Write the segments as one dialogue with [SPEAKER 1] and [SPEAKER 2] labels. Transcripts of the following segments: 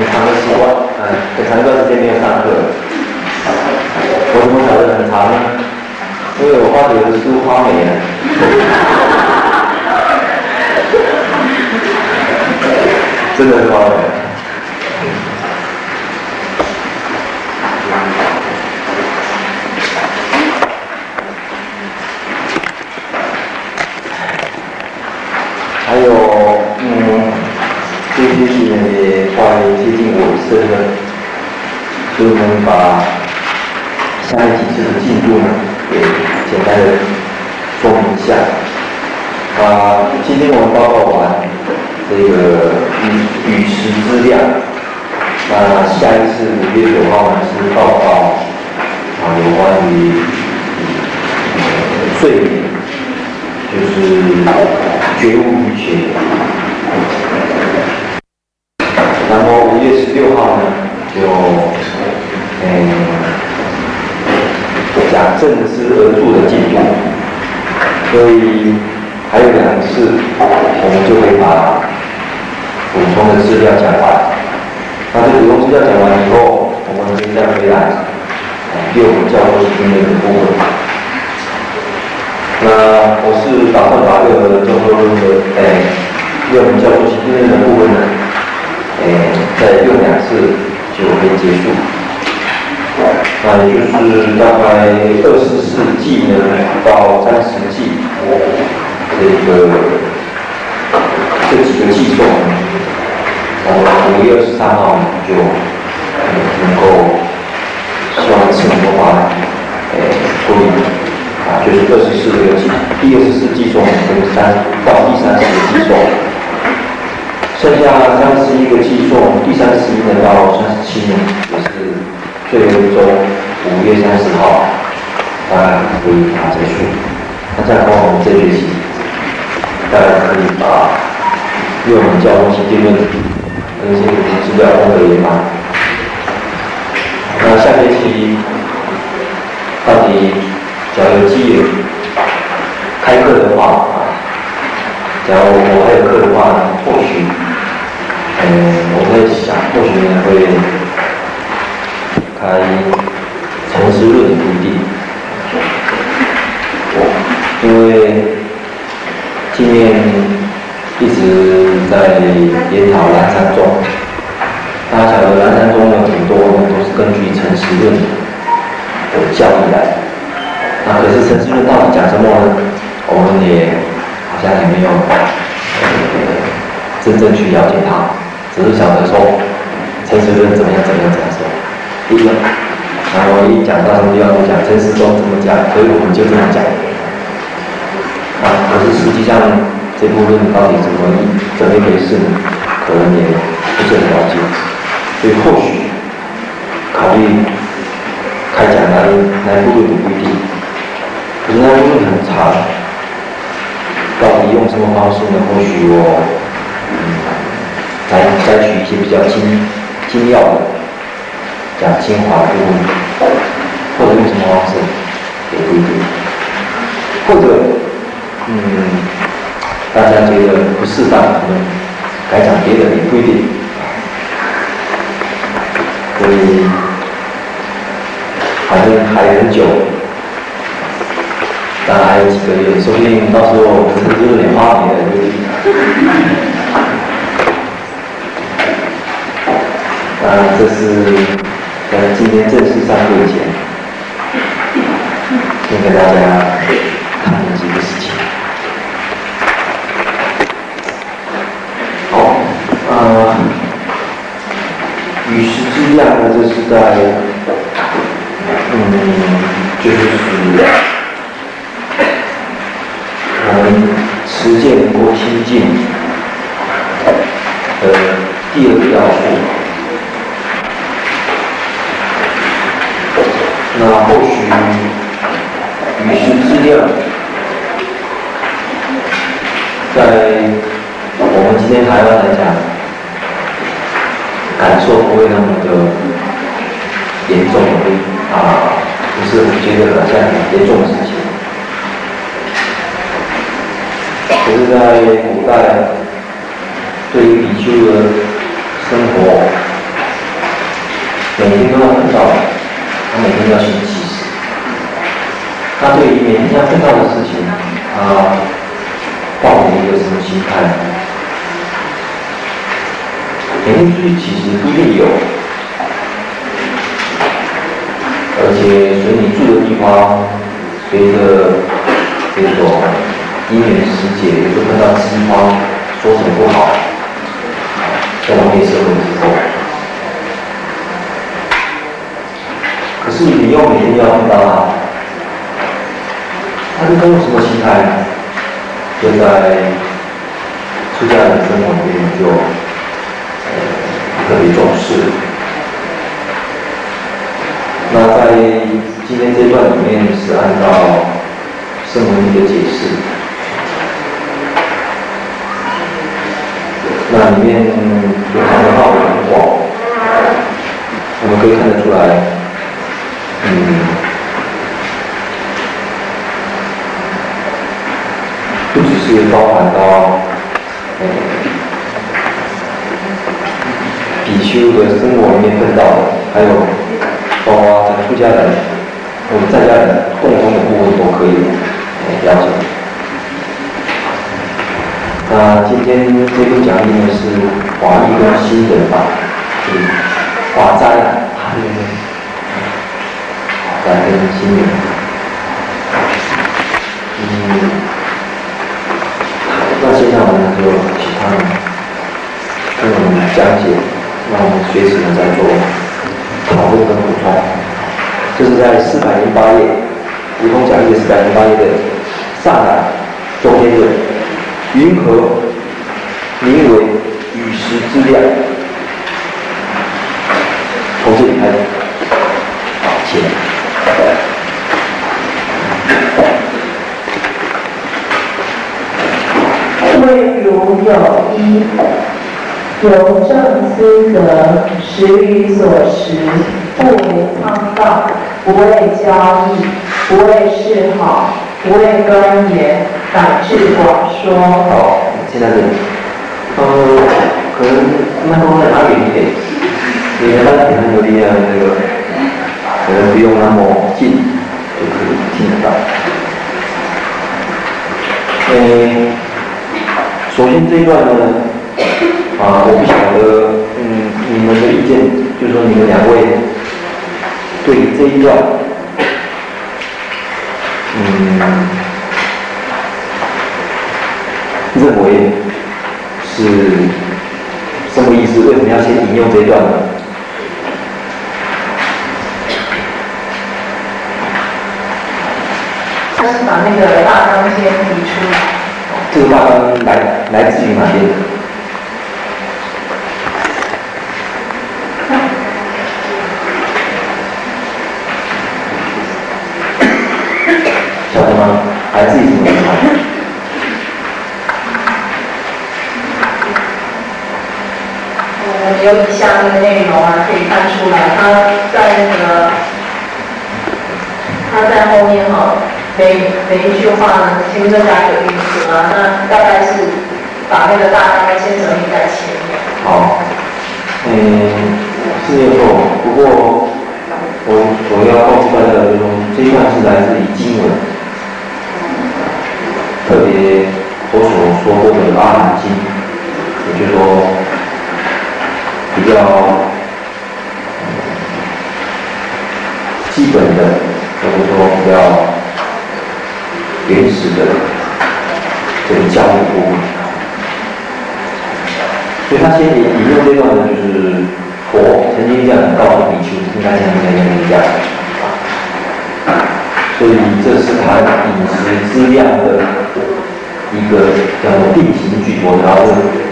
[SPEAKER 1] 很长的时光，嗯，很长一段时间没有上课。我怎么晓得很长呢？因为我发觉我的书发霉了，真的是发霉。我们把下一几次的进度呢，也简单的说明一下。啊，今天我们报告完这个与与时之量，那下一次五月九号呢是报告啊有关于睡眠，就是。觉悟与觉，然后五月十六号呢，就嗯讲正思而住的进步，所以还有两次，我们就会把补充的资料讲完。那这补充资料讲完以后，我们可以再回来第五个叫做训练的部分。那我是打算把这个教做的哎，用叫做今天的部分呢，哎，再用两次就可以结束。那也就是大概二十四季呢到三十季，这个这几个季中，我五月二十三号就能够希望是能够把哎过滤。就是二十四个季，第二十四季中，就是三到第三十个季中，剩下三十一个季中，第三十一年到三十七年，也是最终，五月三十号，大概可以把结束。那再看我们这学期，大家可以把因为我们教东西定论那些资料都可以吗？那下学期到底？只要有机缘开课的话，假如我还有课的话，或许，嗯，我会想，或许呢会开陈思论的不一定，因为今年一直在研讨南山宗，大家晓得南山宗有很多都是根据陈思论的教义来。那可是陈思论到底讲什么呢？我们也好像也没有真正去了解他，只是晓得说陈思论怎么样怎么样怎么说，第一个，然后我一讲到什么地方就讲陈思宗怎么讲，所以我们就这样讲。啊，可是实际上这部分到底怎么怎么一回事呢？可能也不是很了解，所以或许考虑开讲来来部论的不一定。可是那部分很长，到底用什么方式呢？或许我嗯，采采取一些比较精精要的讲精华的部分，或者用什么方式也不一定，或者嗯，大家觉得不适当，可能改讲别的也不一定，所以反正还很久。当然还有几个月，说不定到时候我们成就有点花别的就。啊，这是在今天正式上课前，先给大家谈谈几个事情。好，呃，与时俱量呢，就是在，嗯，就是我们。实践能够亲近义跟心得法，就是华斋啊。来跟新人，嗯，那接下来呢就其他的跟我们讲解，让我们随时呢在做讨论跟补充。就是在四百零八页，普通讲义四百零八页的上来中间的云何名为与时之量？从这里开始，好，请。
[SPEAKER 2] 谓如有一，由正资德，食于所食，不为汤道，不为交易，不为示好，不为端言，乃至广说。
[SPEAKER 1] 好，现在是，呃，可能麦克风再拉远一点，你的麦克风有点那个，可能不用那么近就可以听得到。嗯。首先这一段呢，啊，我不晓得，嗯，你们的意见，就是说你们两位对这一段，嗯，认为是思？为什么要先引用这一段呢？
[SPEAKER 2] 他是把那个大纲先提出来。
[SPEAKER 1] 这个大纲来来自于哪边？晓得吗？来自于什么地方？
[SPEAKER 2] 嗯，有以下那个内容啊，可以看出来，他在那个他在后面哈。每每一句话呢，前面都加一个语词啊，那大概是把那个大概先整理在前面。
[SPEAKER 1] 好，嗯，是没错。不过我我要告诉大家的就是，这一段是来自于经文，特别我所说过的《阿含经》，也就是说比较基本的，或者说比较。原始的这个教育部分，所以他先引引用这段呢，就是佛曾经这样告诉比丘，应该这样应该这样，所以这是他饮食资量的一个叫做定型句，我然后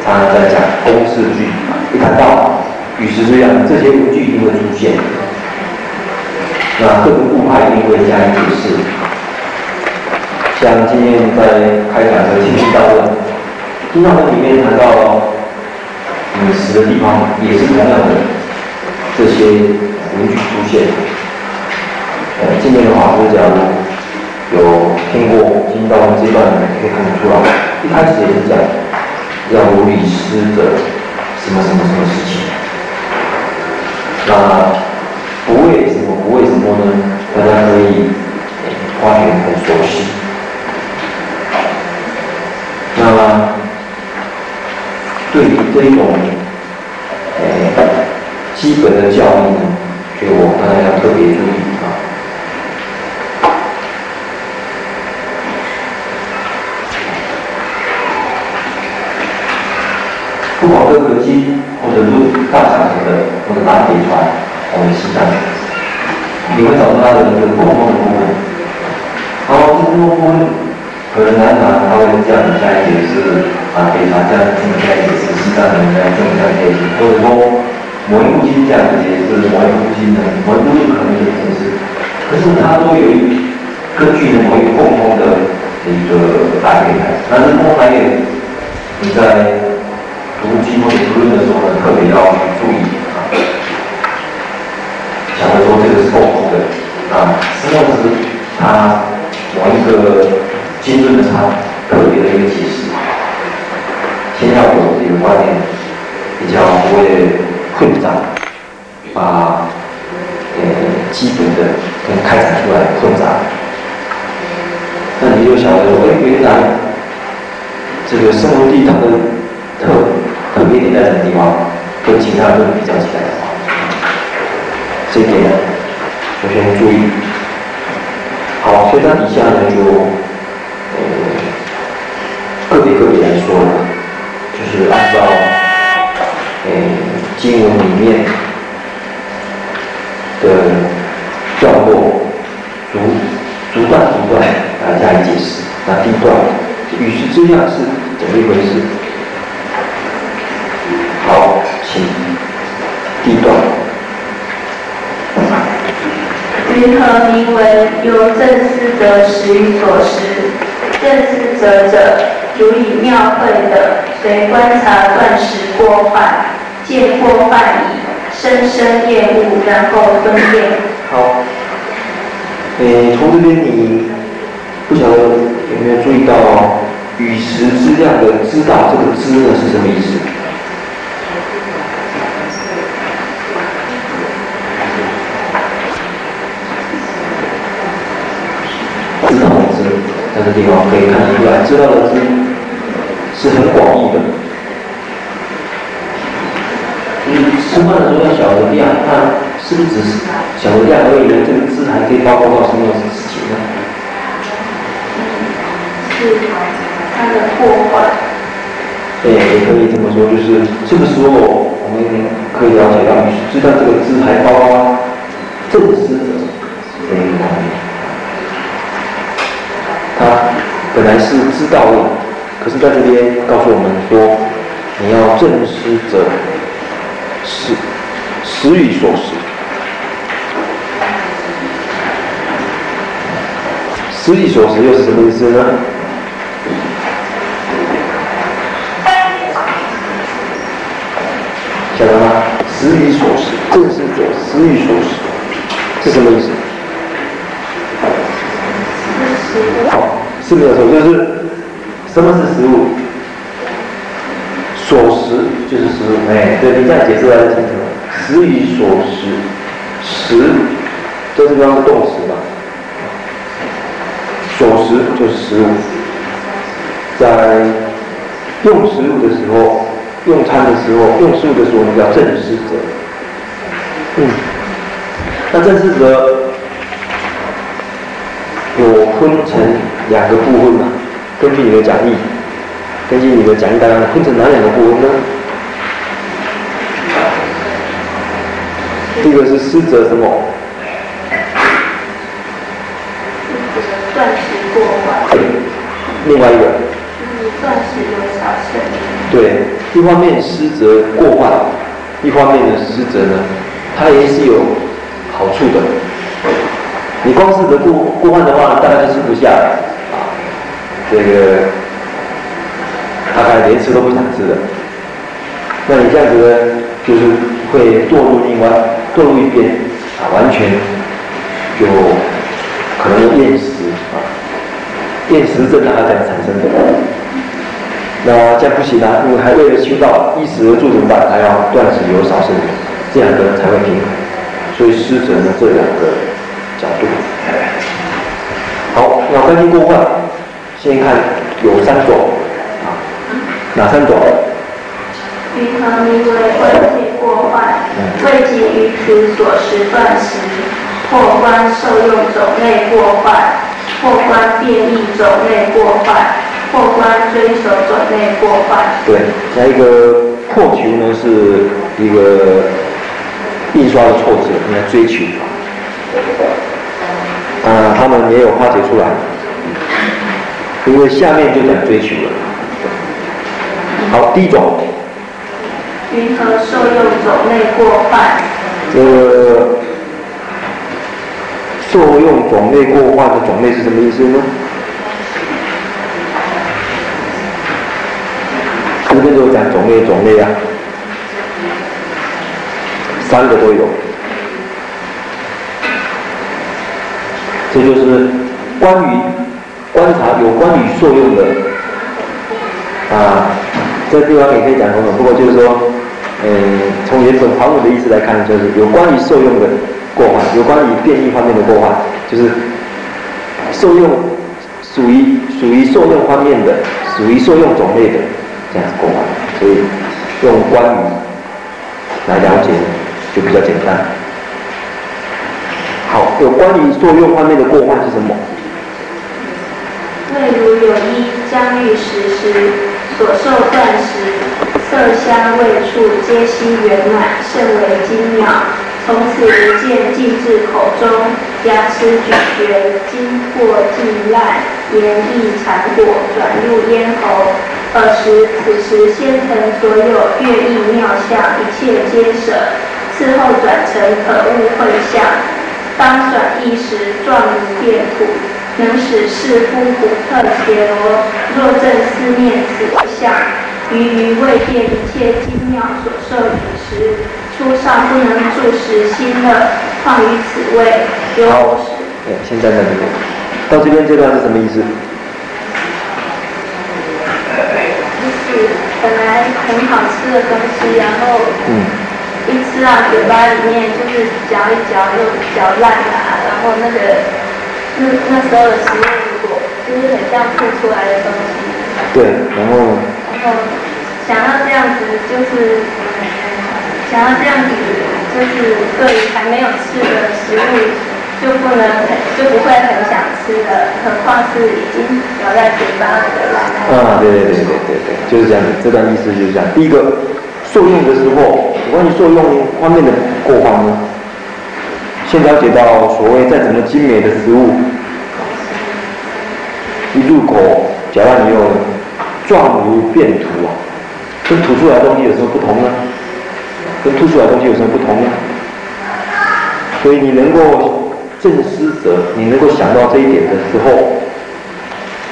[SPEAKER 1] 常常在讲公式句，一谈到与时资粮，这些句一定会出现，那各个部派一定会加以解释。像今天在开展的清净道论，清净道论里面谈到饮食的地方，也是同样的这些文具出现。呃，今天的话，就假如有听过清净道论这段，可以看得出来，一开始也是讲要如理师的什么什么什么事情。那不为什么不为什么呢？大家可以花点点琐。那对于这种诶基本的教育呢，就我刚才要特别注意。大小河的或者大飞船，我们西藏，你会找到它的一个共同的部分。然后这个部分可能南南他会这样下一节是啊，飞船这样这么下一节是西藏人的这么下一节，或者说某一部经这样子解释，某一部经的某一部经可能也解释，可是它都有一根据某一个共同的一个大概，但是共同大概你在。读经或者读论的时候呢，特别要注意啊。假如说这个是共同的啊，实际上是他某一个经论的他特别的一个解释，先要有这个观念，比较不会混杂，把呃基本的跟开展出来混杂。那你就晓得说，哎，原来这个圣文帝他的特。特别点在什么地方？跟其他论比较起来的话，这一点呢，首先注意。好，所以它底下呢就呃个别个别来说了，就是按照呃经文里面的段落，逐逐段逐段来加以解释。那第一段，与时之量是怎么一回事？好，请第一段。
[SPEAKER 2] 云何名为由正思则实语所识？正思则者，如以庙会的，随观察断食过患，见过患已，深深厌恶，然后分辨。
[SPEAKER 1] 好，诶，从这边你不晓得有没有注意到哦？与时之量的知道这个知呢是什么意思？这地方可以看得出来，知道的知是很广义的。你吃饭的时候要晓得量，那是不是只是晓得量而已呢？这个字还可以包括到什么事情呢？
[SPEAKER 2] 是它的破坏。
[SPEAKER 1] 对，也可以这么说，就是这个时候我们可以了解到，知道这个字还包括正思者这一方面。他本来是知道的，可是在这边告诉我们说，你要正思者，实实语所食。实语所识又是什么意思呢？晓得吗？实语所食，正是者实语所食，是什么意思？好，是没有错，就是什么是食物？所食就是食物。哎，对，你这样解释来就清楚了。实语所食，食，这地方是动词嘛？所食就是食物，在用食物的时候，用餐的时候，用食物的时候，我们叫正食者。嗯，那正食者。有分成两个部分嘛？根据你的讲义，根据你的讲义，大概分成哪两个部分呢？第一个是思者什么？另外一个。
[SPEAKER 2] 就是断实有少胜。
[SPEAKER 1] 对，一方面失责过患，一方面的失责呢，它也是有好处的。你光是得过过患的话，大概就吃不下了啊。这个大概连吃都不想吃的。那你这样子呢，就是会堕入另外堕入一边啊，完全就可能厌食啊，厌食症它才产生的。那这样不行啊，因为还为了修道，衣食而住怎么办？还要断食有少胜，这样子才会平衡。所以思者呢，这两个。角度，好，那关于过患，先看有三种，啊，哪三种？
[SPEAKER 2] 云何名为未见过患？未经于此所时断时，破关受用种类过患，破关变异种类过患，或观追守种类过患。
[SPEAKER 1] 对，下一个破求呢是一个印刷的错字，应该追求。啊，他们也有化解出来，因为下面就讲追求了。好，第一种。
[SPEAKER 3] 云何受用种类过患？
[SPEAKER 1] 这个受用种类过患的种类是什么意思呢？这边就讲种类种类啊，三个都有。这就是关于观察有关于受用的啊，这地方也可以讲很多，不过就是说。嗯，从原本传文的意思来看，就是有关于受用的过患，有关于变异方面的过患，就是受用属于属于受用方面的，属于受用种类的这样子过患，所以用关于来了解就比较简单。好，有关于受用方面的过患是什么？
[SPEAKER 3] 未如有一将欲食时所受断食。色香味触皆悉圆满，甚为精妙。从此一见进至口中，牙齿咀嚼，经过尽烂，言液澹果转入咽喉。尔时此时先曾所有乐意妙相，一切皆舍。次后转成可恶秽相，当转意时状如变土，能使世夫古特伽罗。若正思念此相。于于未变一切精妙所受饮食，初上不能住食心乐，况于此味。
[SPEAKER 1] 好，哎，现在在这边，到这边这段是什么意思？
[SPEAKER 3] 就是本来很好吃的东西，然后嗯一吃到，嘴巴里面就是嚼一嚼又嚼烂了，然后那个那那时候的食物如果就是很像吐出来的东西。
[SPEAKER 1] 对，然后。
[SPEAKER 3] 然后想要这样子，就是想要这样子，就是对于还没有吃的食物，就不能很就不会很想吃的，何况是已经咬在嘴巴里的了。
[SPEAKER 1] 啊，对对对对对对，就是这样子。这段意思就是这样。第一个，受用的时候，关于受用方面的过方呢，先了解到所谓再怎么精美的食物，一入口嚼烂以后。状如变土啊，跟吐出来的东西有什么不同呢？跟吐出来的东西有什么不同呢？所以你能够正思者，你能够想到这一点的时候，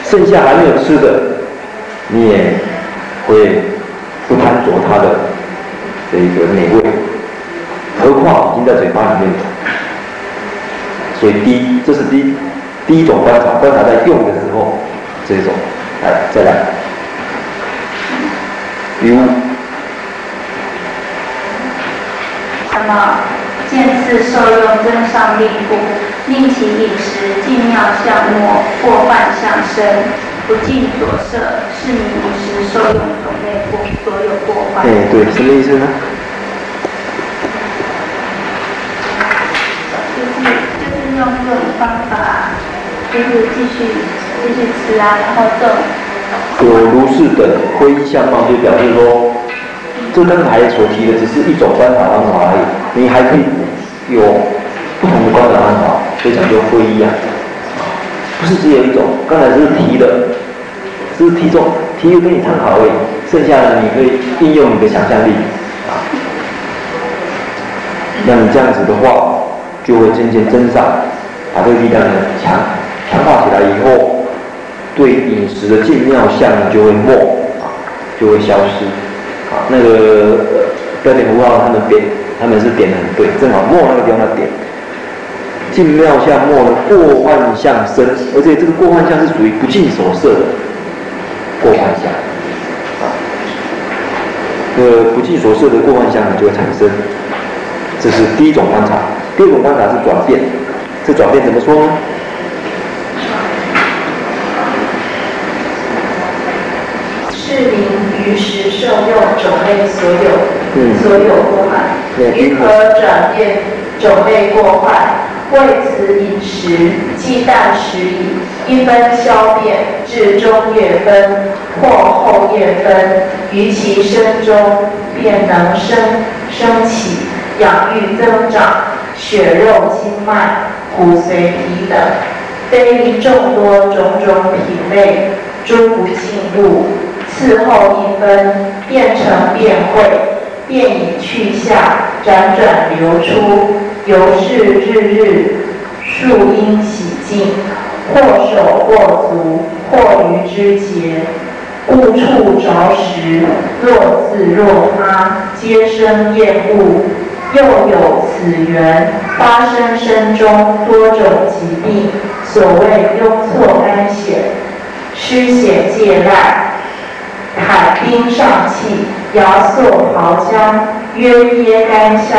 [SPEAKER 1] 剩下还没有吃的，你也会不贪着它的这个美味，何况已经在嘴巴里面。所以第一，这是第一第一种观察，观察在用的时候，这种，来再来。比如，
[SPEAKER 3] 什么？见次受用增上令故，令其饮食尽妙相末，过患相生，不尽所摄，是名饮食受用种类过所有过患。
[SPEAKER 1] 哎，对，什么意思呢？
[SPEAKER 3] 就是就是用这种方法，就是继续继续吃啊，然后这种。
[SPEAKER 1] 有如是等皈依相貌，就表示说，这刚才所提的只是一种观察方法而已，你还可以有不同的观察方法，所以讲究皈依啊，不是只有一种。刚才只是提的，只是提中提一个给你参考而已，剩下的你可以应用你的想象力啊。那你这样子的话，就会渐渐增长，把这个力量呢强强化起来以后。对饮食的尽妙相就会没啊，就会消失啊。那个标点符号他们点，他们是点的很对，正好没那个地方要点。尽妙相没了，过患相生，而且这个过患相是属于不尽所摄的过患相啊。这个不尽所摄的过患相呢就会产生，这是第一种观察。第二种观察是转变，这转变怎么说呢？
[SPEAKER 2] 市民于时受用种类所有，嗯、所有过满，于可转变种类过坏，为此饮食，忌淡食矣，一分消变，至中月分或后夜分，于其身中便能生生起，养育增长，血肉筋脉、骨髓皮等，非众多种种品类，诸不尽物，次后一分，变成变会，便已去下，辗转流出，由是日日，数应洗净，或手或足，或于肢节。物触着时，若自若他，皆生厌恶。又有此缘，发生身中多种疾病，所谓壅错干血、湿癬疥癞、坎冰上气、牙嗽刨浆、约噎干消、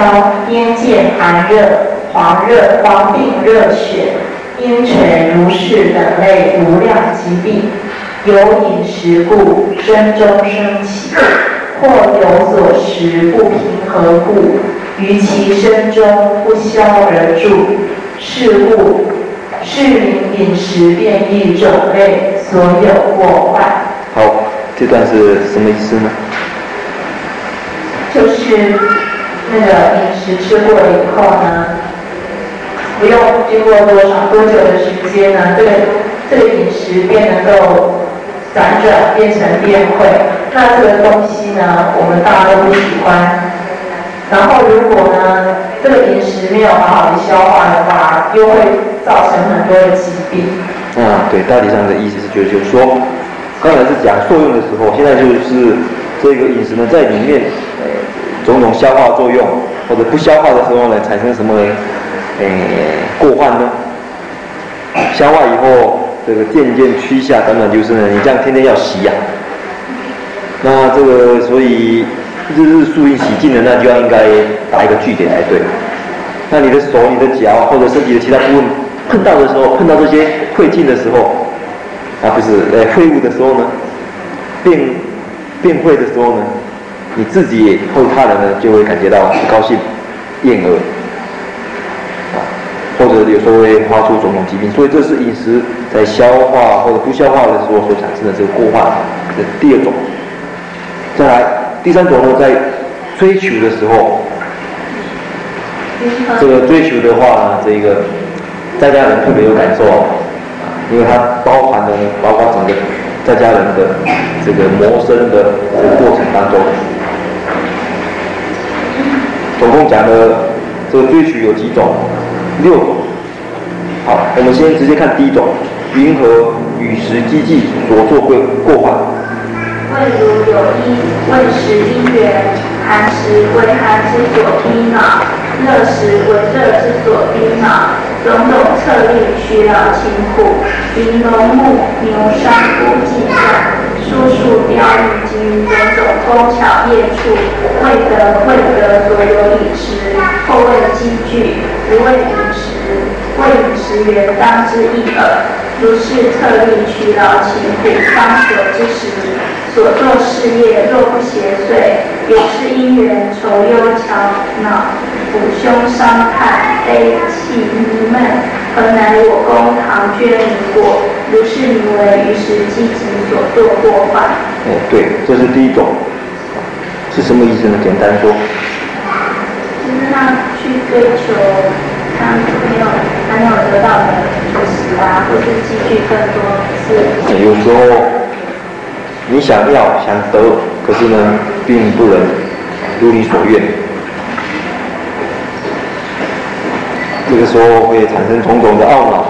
[SPEAKER 2] 咽见寒热、黄热黄病热血、阴沉如是等类无量疾病。由饮食故，身中生起；或有所食不平和故，于其身中不消而住。是故，是名饮食变异种类所有过患。
[SPEAKER 1] 好，这段是什么意思呢？
[SPEAKER 2] 就是那个饮食吃过了以后呢，不用经过多少多久的时间呢，这个这个饮食便能够。辗转变成变会，那这个东西呢，我们大家都不喜欢。然后如果呢，这个饮食没有好好的消化的话，又会造成很多的疾病。
[SPEAKER 1] 啊，对，大体上的意思是，就是就说，刚才是讲作用的时候，现在就是这个饮食呢，在里面，呃，种种消化作用或者不消化的时候呢，产生什么呢？呃，过患呢？消化以后。这个渐渐趋下，等等，就是呢，你这样天天要洗呀、那这个，所以日日数应洗净的，那就要应该打一个句点才对。那你的手、你的脚或者身体的其他部分碰到的时候，碰到这些秽净的时候，啊，不是呃秽物的时候呢，变变秽的时候呢，你自己或他人呢，就会感觉到不高兴、厌恶啊。或者有时候会发出种种疾病，所以这是饮食在消化或者不消化的时候所产生的这个过患的第二种。再来第三种呢，在追求的时候，这个追求的话呢，这个在家人特别有感受啊，因为它包含了包括整个在家人的这个谋生的这个过程当中，总共讲了这个追求有几种。六种，好，我们先直接看第一种，云和与时俱进所作过过患？
[SPEAKER 3] 谓如有一为食因缘，寒食为寒之所逼恼，热食为热之所逼恼，种种策力屈劳勤苦，如农牧牛商夫计算，书数雕玉金种种工巧业处，未得未得所有饮食，后谓积聚，不谓饮食。为饮食缘当之一耳，如是特力屈劳勤苦方所之时，所作事业若不邪祟，有失因缘愁忧恼恼，苦胸伤叹悲泣郁闷，何乃我功唐捐弥果？如是名为于时积集所作过患。
[SPEAKER 1] 哎，对，这是第一种，是什么意思呢？简单说，
[SPEAKER 3] 就是他去追求他没有。还没有得到的是。
[SPEAKER 1] 有时候你想要想得，可是呢，并不能如你所愿。这个时候会产生种种的懊恼。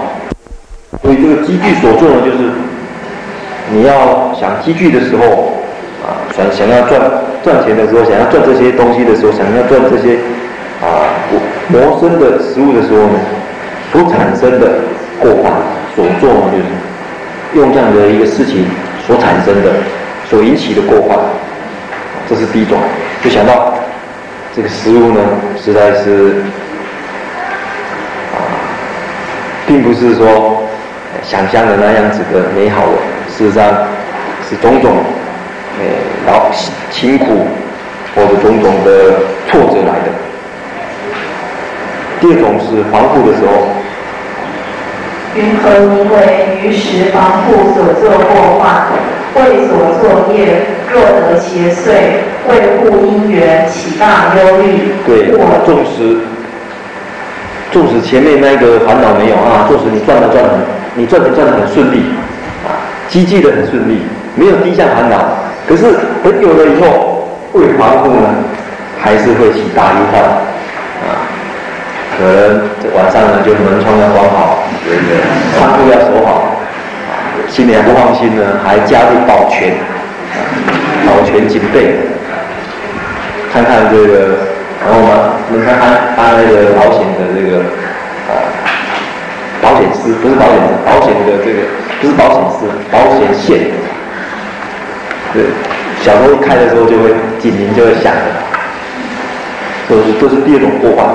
[SPEAKER 1] 所以这个积聚所做呢，就是你要想积聚的时候啊，想想要赚赚钱的时候，想要赚这些东西的时候，想要赚这些啊谋生的食物的时候呢。所产生的过患，所作呢，就是用这样的一个事情所产生的、所引起的过患，这是第一种。就想到这个食物呢，实在是啊，并不是说想象的那样子的美好的，事实上是种种诶劳辛苦或者种种的挫折来的。第二种是防护的时候，
[SPEAKER 2] 云何名为于食防护所作过患？为所作业若得邪祟，为护因缘起大忧虑。
[SPEAKER 1] 对，我重视纵使前面那个烦恼没有啊，纵使你赚的赚的，你赚的赚的很顺利，啊，积聚的很顺利，没有低下烦恼，可是等有了以后，为防护呢，还是会起大忧患，啊，可能晚上呢就门窗要关好，对对？仓库要守好。心里还不放心呢，还加入保全，保全警备，看看这个，然后嘛，你看看他那个保险的这个，啊，保险丝不是保险丝，保险的这个不是保险丝，保险线，对，小时候开的时候就会警铃就会响的，都是都是第二种过患，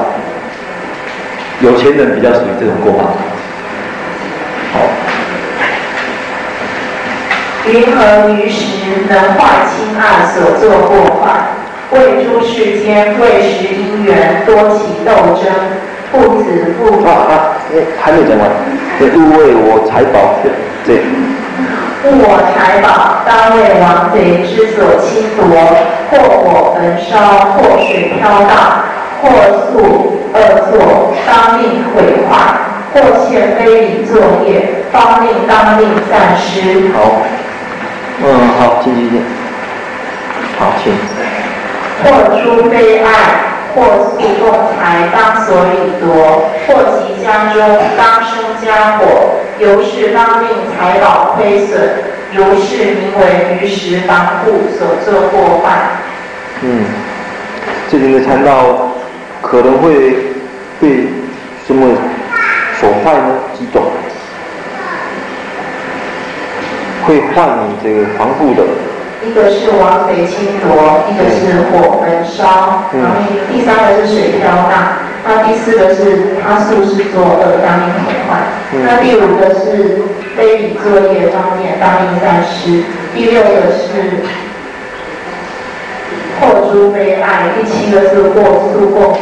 [SPEAKER 1] 有钱人比较属于这种过法。
[SPEAKER 2] 云何于时能坏亲爱所作过患？为诸世间为时因缘多起斗争，父子父。
[SPEAKER 1] 啊啊，哎，还没讲完。这勿为我财宝，对。
[SPEAKER 2] 误我财宝，当为王贼之所侵夺，或火焚烧，或水飘荡，或宿恶作，当令毁坏，或窃非礼作业，方令当令散失。
[SPEAKER 1] 好。嗯，好，继续念。好，请。
[SPEAKER 2] 或诸非爱，或诉共财，当所以夺；或及家中，当生家火，由是当令财宝亏损。如是名为于时防护所作过患。
[SPEAKER 1] 嗯，这里面谈到可能会被什么所坏呢？几种？会换这个防护的，
[SPEAKER 2] 一个是王贼侵夺，一个是火焚烧，嗯、然后第三个是水飘荡，那第四个是他宿世作恶，当令毁坏，嗯、那第五个是非礼作业方面当令散失，第六个是破诸非爱，第七个是过速过财，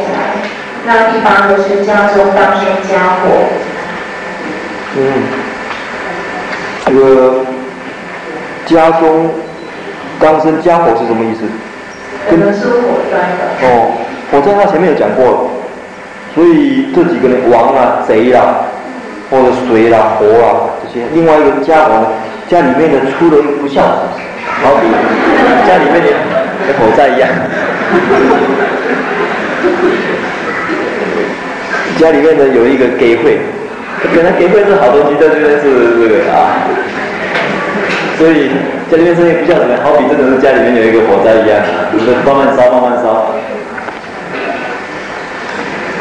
[SPEAKER 2] 那第八个是家中当生家火。
[SPEAKER 1] 嗯，这个。家中当生家火是什么意思？
[SPEAKER 2] 可能是火灾的。
[SPEAKER 1] 哦，火灾他前面有讲过了，所以这几个人王啊、贼啊，或者水啦、火啊这些。另外一个家火，家里面的出了一个不孝子，好比家里面的跟 火灾一样。家里面的有一个给会，本来给会是好东西，但这边是这个啊。所以家里面生意不像什么，好比真的是家里面有一个火灾一样，就是慢慢烧，慢慢烧。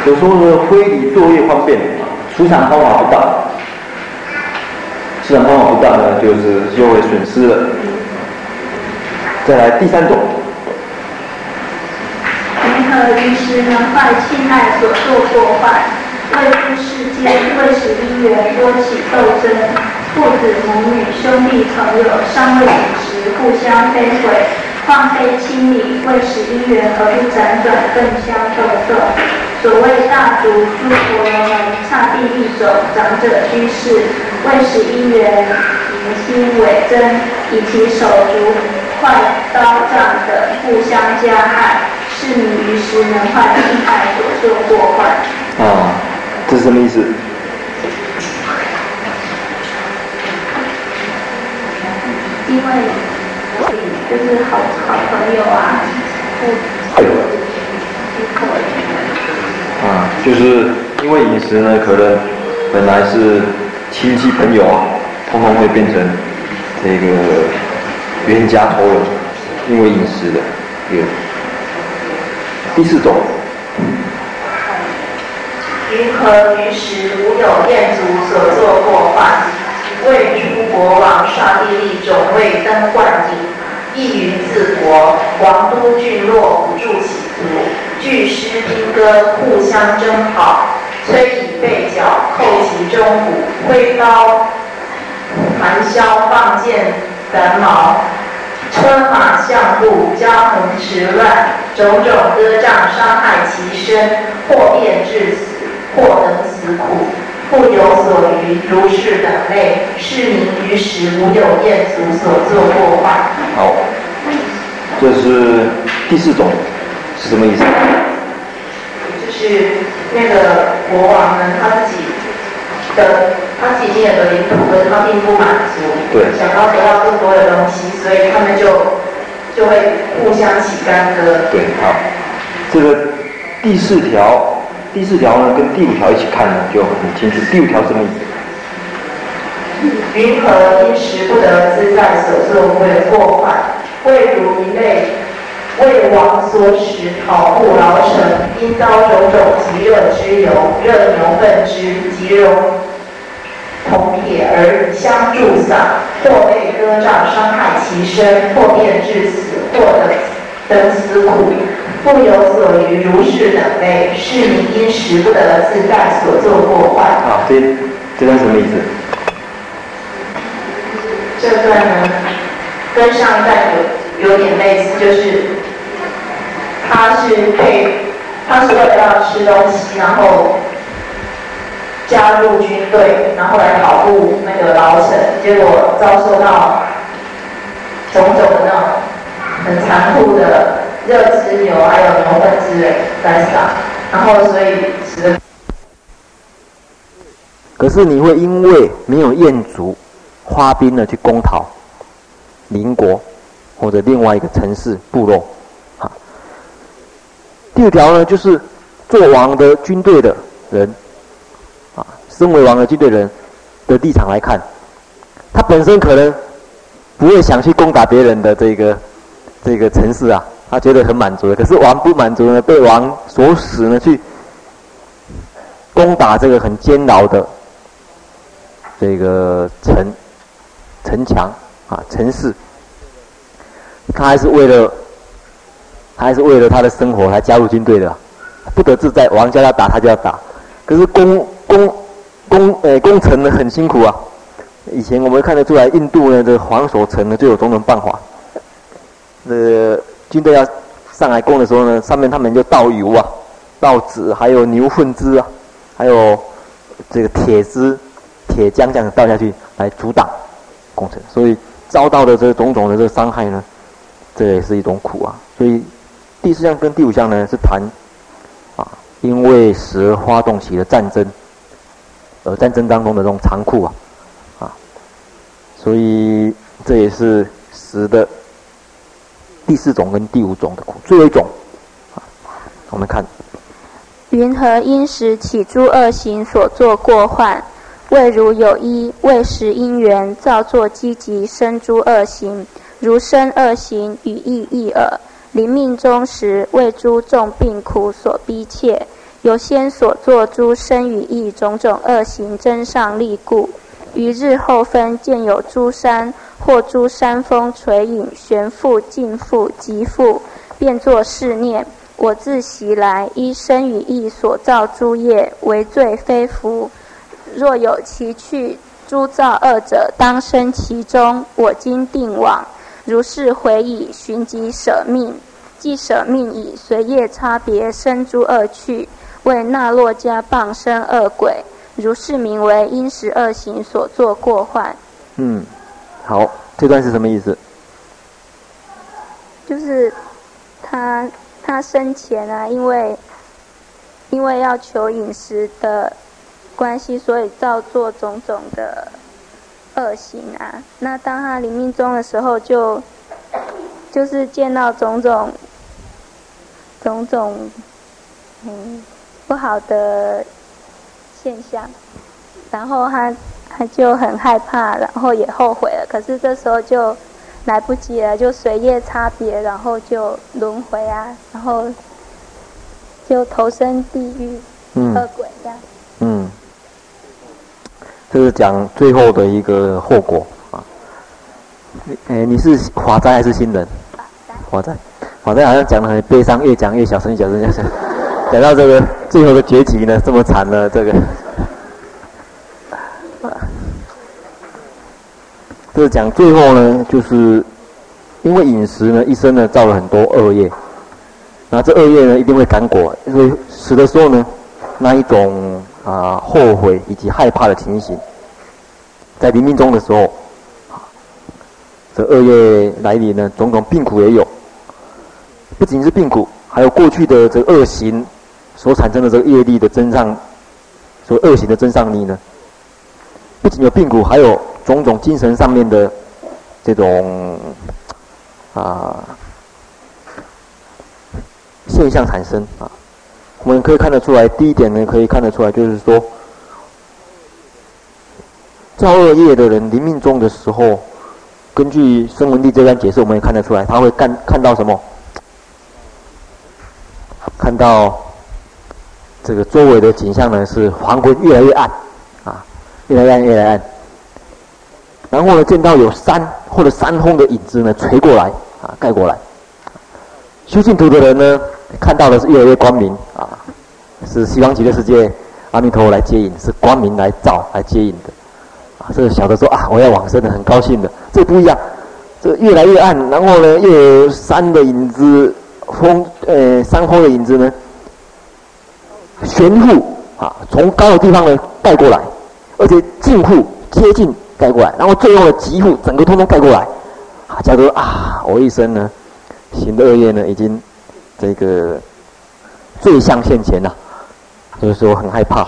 [SPEAKER 1] 有时候呢，非礼作业方便，出场方法不当，出场方法不当呢，就是就会损失了。再来第三种，
[SPEAKER 3] 云何于时能坏亲爱所作过患？为诸世间为时因缘多起斗争。父子母女兄弟朋友尚未饮食，互相非毁，况非亲礼，为使因缘而不辗转，更相斗斗。所谓大族诸佛罗门刹帝利种长者居士，为使因缘疑心伪真，以其手足快刀杖等互相加害，是名于时能坏亲爱所作过患。
[SPEAKER 1] 啊，这是什么意思？
[SPEAKER 3] 因为就是好好朋友啊，不，
[SPEAKER 1] 啊，就是因为饮食呢，可能本来是亲戚朋友啊，通通会变成这个冤家仇人，因为饮食的。有第四种，
[SPEAKER 2] 云何于时无有厌足所作过患？为诸国王刹帝利种为登冠顶，意于自国，王都郡落不住起伏，俱施兵戈，互相争跑，摧以背角，扣其中骨，挥刀蛮削，放箭斩矛，车马相布，交横驰乱，种种戈杖伤害其身，或变致死，或能死苦。复有所余，如是等类，是名于时无有厌足所作过患。
[SPEAKER 1] 好，这是第四种是什么意思？
[SPEAKER 2] 就是那个国王呢，他自己的他自己经有的领土，可是他并不满足，
[SPEAKER 1] 对，
[SPEAKER 2] 想要得到更多的东西，所以他们就就会互相起干戈。
[SPEAKER 1] 对，好，这个第四条，第四条呢跟第五条一起看呢就很清楚。第五条什么？
[SPEAKER 2] 云何因时不得自在所作为过患，谓如一类。为王所使讨布劳臣，因遭种种极热之由，热牛粪之及熔铜铁而相助散，或被割杖伤害其身，或变致死，或等等死苦，复有所余如是等类，是名因时不得自在所作过患。
[SPEAKER 1] 啊，这这段什么意思？
[SPEAKER 2] 这段呢，跟上一段有有点类似，就是。他是配，他是为了要吃东西，然后加入军队，然后来保护那个劳城，结果遭受到种种的那种很残酷的热之牛，还有牛粪之类在撒，然后所以使得。
[SPEAKER 1] 可是你会因为没有燕足，发兵呢去攻讨邻国或者另外一个城市部落。第五条呢，就是做王的军队的人，啊，身为王的军队人的立场来看，他本身可能不会想去攻打别人的这个这个城市啊，他觉得很满足的。可是王不满足呢，被王所使呢去攻打这个很坚牢的这个城城墙啊城市，他还是为了。他还是为了他的生活才加入军队的，不得自在，王叫他打他就要打。可是攻攻攻，呃，攻城呢很辛苦啊。以前我们看得出来，印度呢这个防守城呢就有种种办法。呃，军队要上来攻的时候呢，上面他们就倒油啊，倒纸，还有牛粪汁啊，还有这个铁汁、铁浆这样倒下去来阻挡工程，所以遭到的这种种的这个伤害呢，这也是一种苦啊，所以。第四项跟第五项呢是谈，啊，因为时而发动起了战争，而战争当中的这种残酷啊，啊，所以这也是时的第四种跟第五种的苦。最后一种，我们看，
[SPEAKER 3] 云何因时起诸恶行所作过患？谓如有一为时因缘造作积极生诸恶行，如生恶行与意异耳。临命终时，为诸众病苦所逼切，由先所作诸身与意种种恶行增上力故，于日后分见有诸山或诸山峰垂影悬覆尽覆极覆，便作是念：我自昔来依身与意所造诸业，为罪非福。若有其去，诸造恶者当生其中。我今定往。如是回已，寻即舍命。既舍命已，随业差别生诸恶趣，为那洛迦傍生恶鬼。如是名为因时恶行所作过患。
[SPEAKER 1] 嗯，好，这段是什么意思？
[SPEAKER 3] 就是他他生前啊，因为因为要求饮食的关系，所以造作种种的恶行啊。那当他临命终的时候就，就就是见到种种。种种嗯不好的现象，然后他他就很害怕，然后也后悔了。可是这时候就来不及了，就随业差别，然后就轮回啊，然后就投身地狱、嗯、恶鬼这样。
[SPEAKER 1] 嗯，这是讲最后的一个后果啊。哎，你是华灾还是新人？华灾。好像好像讲得很悲伤，越讲越小声，小声，小声。讲到这个最后的结局呢，这么惨呢，这个，这个讲最后呢，就是因为饮食呢，一生呢造了很多恶业，那这恶业呢一定会感果，因为死的时候呢，那一种啊后悔以及害怕的情形，在临命终的时候，这恶业来临呢，种种病苦也有。不仅是病苦，还有过去的这恶行所产生的这个业力的增上，所恶行的增上力呢，不仅有病苦，还有种种精神上面的这种啊现象产生啊。我们可以看得出来，第一点呢，可以看得出来，就是说，造恶业的人临命终的时候，根据声闻地这段解释，我们也看得出来，他会看看到什么？看到这个周围的景象呢，是黄昏越来越暗，啊，越来越暗，越来越暗。然后呢，见到有山或者山峰的影子呢，垂过来，啊，盖过来。修净土的人呢，看到的是越来越光明啊，是西方极乐世界阿弥陀佛来接引，是光明来照来接引的啊。这个小的说啊，我要往生的，很高兴的。这不一样，这越来越暗，然后呢，又有山的影子，风呃山峰的影子呢，悬浮啊，从高的地方呢盖过来，而且近乎接近盖过来，然后最后的极负整个通通盖过来啊，叫做啊，我一生呢行的恶业呢已经。这个罪相现前呐、啊，就是说很害怕，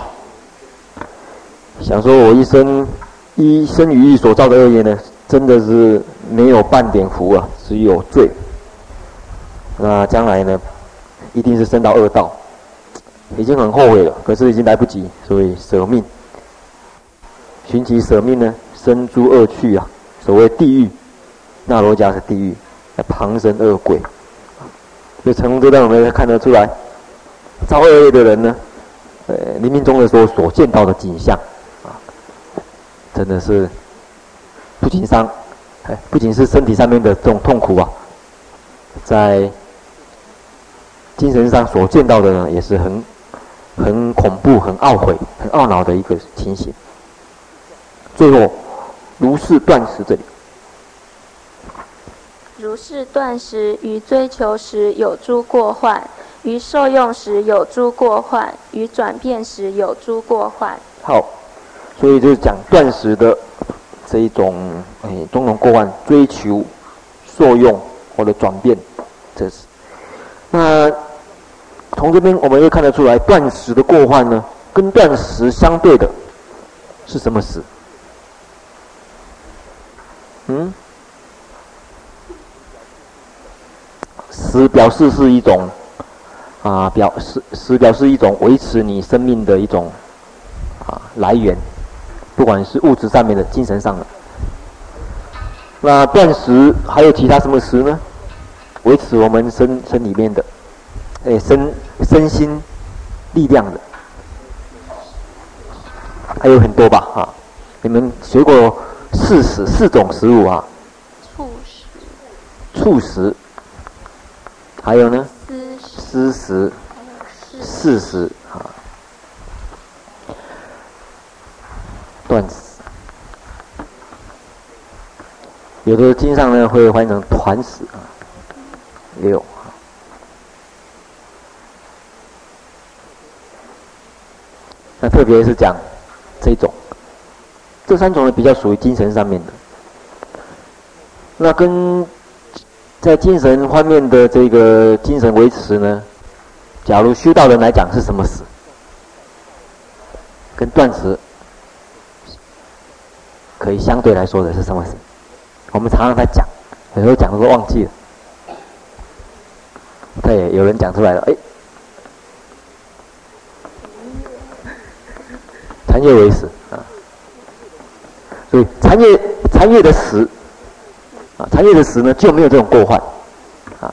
[SPEAKER 1] 想说我一生一生于意所造的恶业呢，真的是没有半点福啊，只有罪。那将来呢，一定是升到恶道，已经很后悔了，可是已经来不及，所以舍命，寻其舍命呢，生诸恶趣啊，所谓地狱，那罗迦是地狱，旁生恶鬼。所以成功这段我们也看得出来，造恶业的人呢，呃，临命终的时候所见到的景象，啊，真的是不仅伤，哎，不仅是身体上面的这种痛苦啊，在精神上所见到的呢，也是很很恐怖、很懊悔、很懊恼的一个情形。最后，如是断食这里。
[SPEAKER 3] 如是断食，于追求时有诸过患，于受用时有诸过患，于转变时有诸过患。
[SPEAKER 1] 好，所以就是讲断食的这一种哎，种种过患，追求、受用或者转变，这是。那从这边我们又看得出来，断食的过患呢，跟断食相对的是什么食？嗯？食表示是一种啊，表示食表示一种维持你生命的一种啊来源，不管是物质上面的、精神上的。那断食还有其他什么食呢？维持我们身身里面的，哎，身身心力量的，还有很多吧？哈、啊，你们学过四食四种食物啊？
[SPEAKER 3] 醋食。
[SPEAKER 1] 醋食。还有呢？施食，
[SPEAKER 3] 食，
[SPEAKER 1] 四食啊，断食。有的经上呢会翻译成团食啊，六啊。那特别是讲这种，这三种呢比较属于精神上面的。那跟。在精神方面的这个精神维持呢，假如修道人来讲是什么死？跟断食可以相对来说的是什么食？我们常常在讲，有时候讲的都忘记了。对，有人讲出来了，哎，禅悦为死啊，所以禅悦禅悦的食。啊，禅悦的食呢就没有这种过患，啊，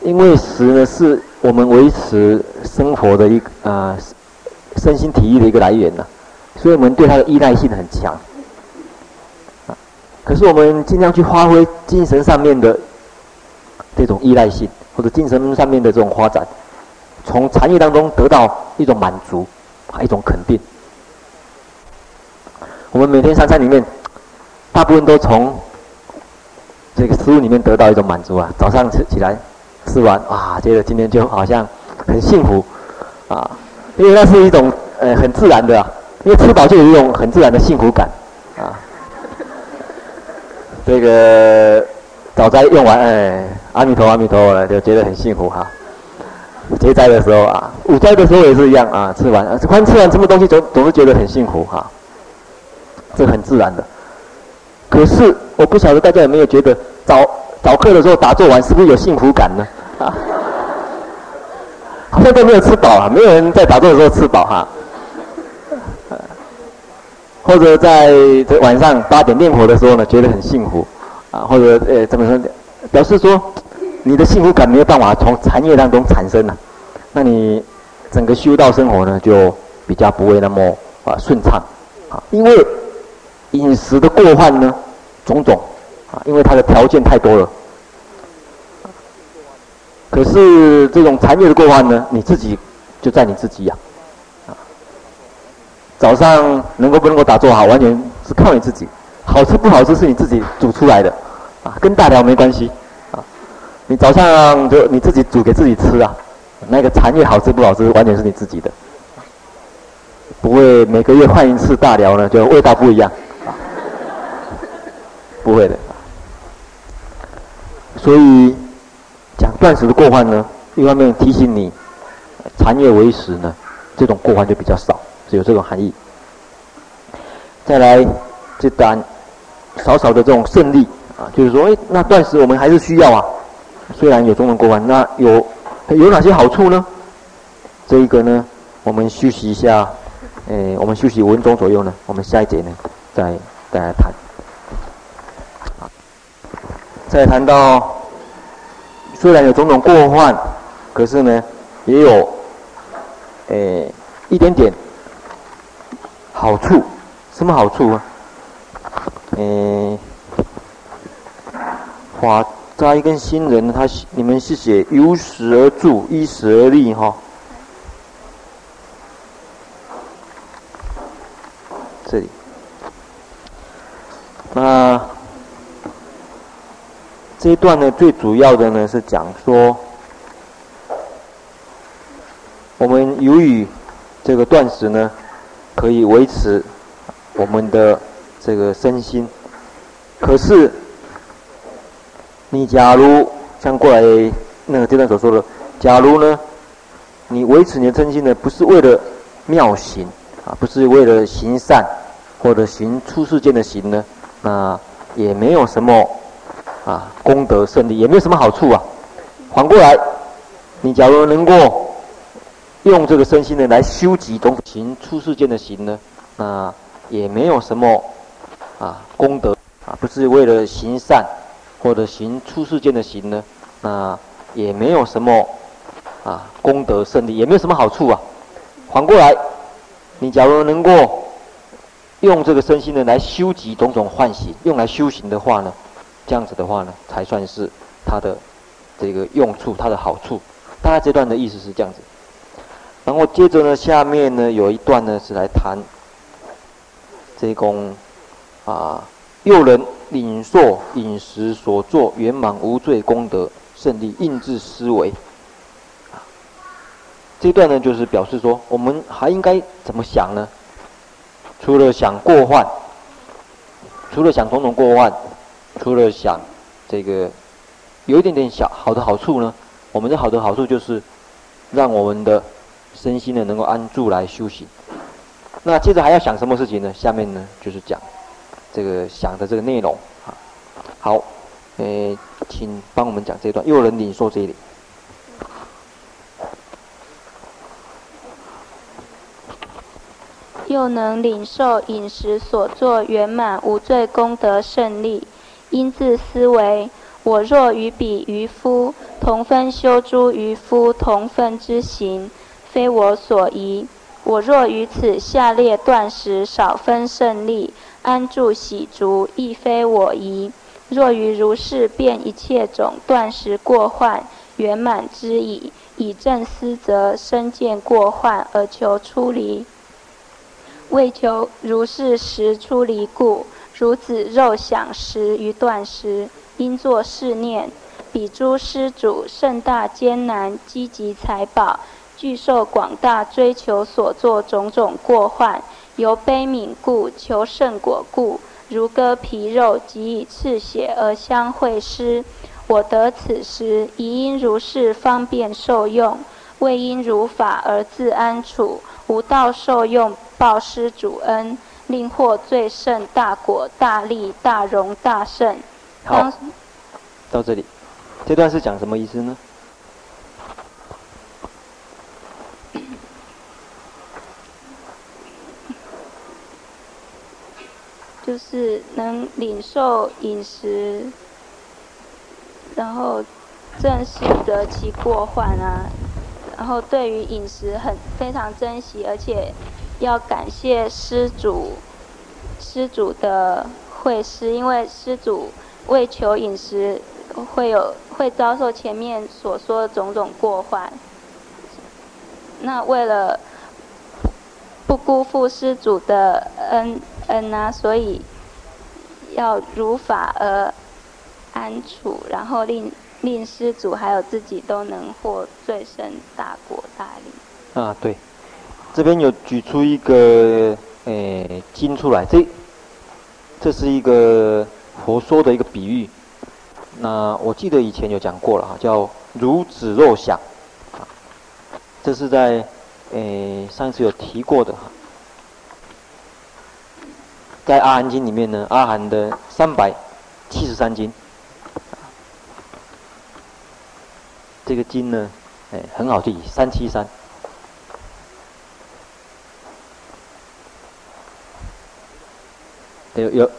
[SPEAKER 1] 因为食呢是我们维持生活的一个啊身心体育的一个来源呢，所以我们对它的依赖性很强，啊，可是我们尽量去发挥精神上面的这种依赖性，或者精神上面的这种发展，从禅悦当中得到一种满足，一种肯定。我们每天三餐里面，大部分都从这个食物里面得到一种满足啊。早上吃起来，吃完啊，觉得今天就好像很幸福啊，因为那是一种呃很自然的，因为吃饱就有一种很自然的幸福感啊。这个早斋用完，哎，阿弥陀阿弥陀了，就觉得很幸福哈。结斋的时候啊，五斋的时候也是一样啊，吃完，啊、吃完吃完什么东西总总是觉得很幸福哈，这很自然的。可是我不晓得大家有没有觉得早早课的时候打坐完是不是有幸福感呢？啊，好像都没有吃饱啊，没有人在打坐的时候吃饱哈。或者在晚上八点念佛的时候呢，觉得很幸福啊，或者呃怎么说，表示说。你的幸福感没有办法从禅业当中产生了，啊，那你整个修道生活呢就比较不会那么啊顺畅啊，因为饮食的过患呢种种啊，因为它的条件太多了。可是这种禅业的过患呢，你自己就在你自己呀，啊，早上能够不能够打坐好，完全是靠你自己，好吃不好吃是你自己煮出来的，啊，跟大寮没关系。你早上就你自己煮给自己吃啊，那个禅业好吃不好吃，完全是你自己的，不会每个月换一次大寮呢，就味道不一样，不会的。所以讲断食的过患呢，一方面提醒你禅业为食呢，这种过患就比较少，是有这种含义。再来这单少少的这种胜利啊，就是说，哎，那断食我们还是需要啊。虽然有种种过患，那有有哪些好处呢？这一个呢，我们休息一下，诶，我们休息五分钟左右呢，我们下一节呢，再再来谈。再谈到，虽然有种种过患，可是呢，也有诶一点点好处。什么好处啊？诶，花。扎一根新人，他你们是写由始而住，依时而立哈。这里，那这一段呢，最主要的呢是讲说，我们由于这个断食呢，可以维持我们的这个身心，可是。你假如像过来那个阶段所说的，假如呢，你维持你的身心呢，不是为了妙行啊，不是为了行善或者行出世间的行呢，那也没有什么啊功德胜利，也没有什么好处啊。反过来，你假如能够用这个身心呢来修集种行出世间的行呢，那也没有什么啊功德啊，不是为了行善。或者行出世间的行呢，那也没有什么啊功德胜利，也没有什么好处啊。反过来，你假如能够用这个身心呢来修集种种幻行，用来修行的话呢，这样子的话呢，才算是它的这个用处，它的好处。大概这段的意思是这样子。然后接着呢，下面呢有一段呢是来谈这一功啊又能。领受饮食所作圆满无罪功德胜利应自思维，这段呢就是表示说，我们还应该怎么想呢？除了想过患，除了想种种过患，除了想这个有一点点小好的好处呢，我们的好的好处就是让我们的身心呢能够安住来修行。那接着还要想什么事情呢？下面呢就是讲。这个想的这个内容啊，好，诶，请帮我们讲这段，又能领受这里，
[SPEAKER 3] 又能领受饮食所作圆满无罪功德胜利，应自思维：我若与彼渔夫同分修诸渔夫同分之行，非我所宜；我若于此下列断食少分胜利。安住喜足，亦非我宜。若于如是便一切种断食过患圆满之矣，以正思则身见过患而求出离。为求如是时出离故，如子肉想食于断食，应作是念：彼诸施主甚大艰难，积集财宝，具受广大追求所作种种过患。由悲悯故，求胜果故，如割皮肉，即以赤血而相会师。我得此时，宜因如是方便受用，未因如法而自安处。吾道受用，报施主恩，令获最胜大果、大利、大荣、大胜。
[SPEAKER 1] 好，到这里，这段是讲什么意思呢？
[SPEAKER 3] 是能领受饮食。然后正视得其过患啊，然后对于饮食很非常珍惜，而且要感谢施主，施主的会施，因为施主为求饮食会有会遭受前面所说的种种过患。那为了不辜负施主的恩恩啊，所以要如法而。安处，然后令令施主还有自己都能获最胜大果大利。
[SPEAKER 1] 啊，对，这边有举出一个诶经出来，这这是一个佛说的一个比喻。那我记得以前有讲过了哈，叫如子若想，这是在诶上次有提过的哈，在阿含经里面呢，阿含的三百七十三经。这个经呢，哎，很好记，三七三。有有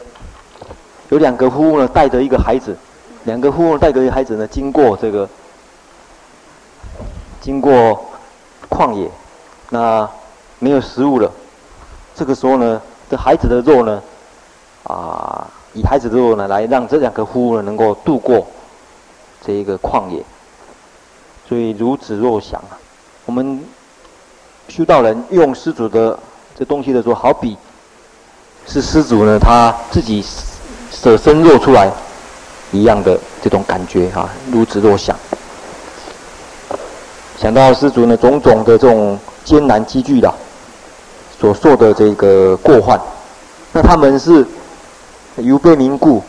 [SPEAKER 1] 有两个夫妇呢，带着一个孩子，两个夫妇带着一个孩子呢，经过这个经过旷野，那没有食物了。这个时候呢，这孩子的肉呢，啊，以孩子的肉呢，来让这两个夫呢，能够度过这一个旷野。所以如子若想啊，我们修道人用施主的这东西的时候，好比是施主呢他自己舍身肉出来一样的这种感觉、啊，如子若想。想到施主呢种种的这种艰难积聚的所受的这个过患，那他们是由悲悯故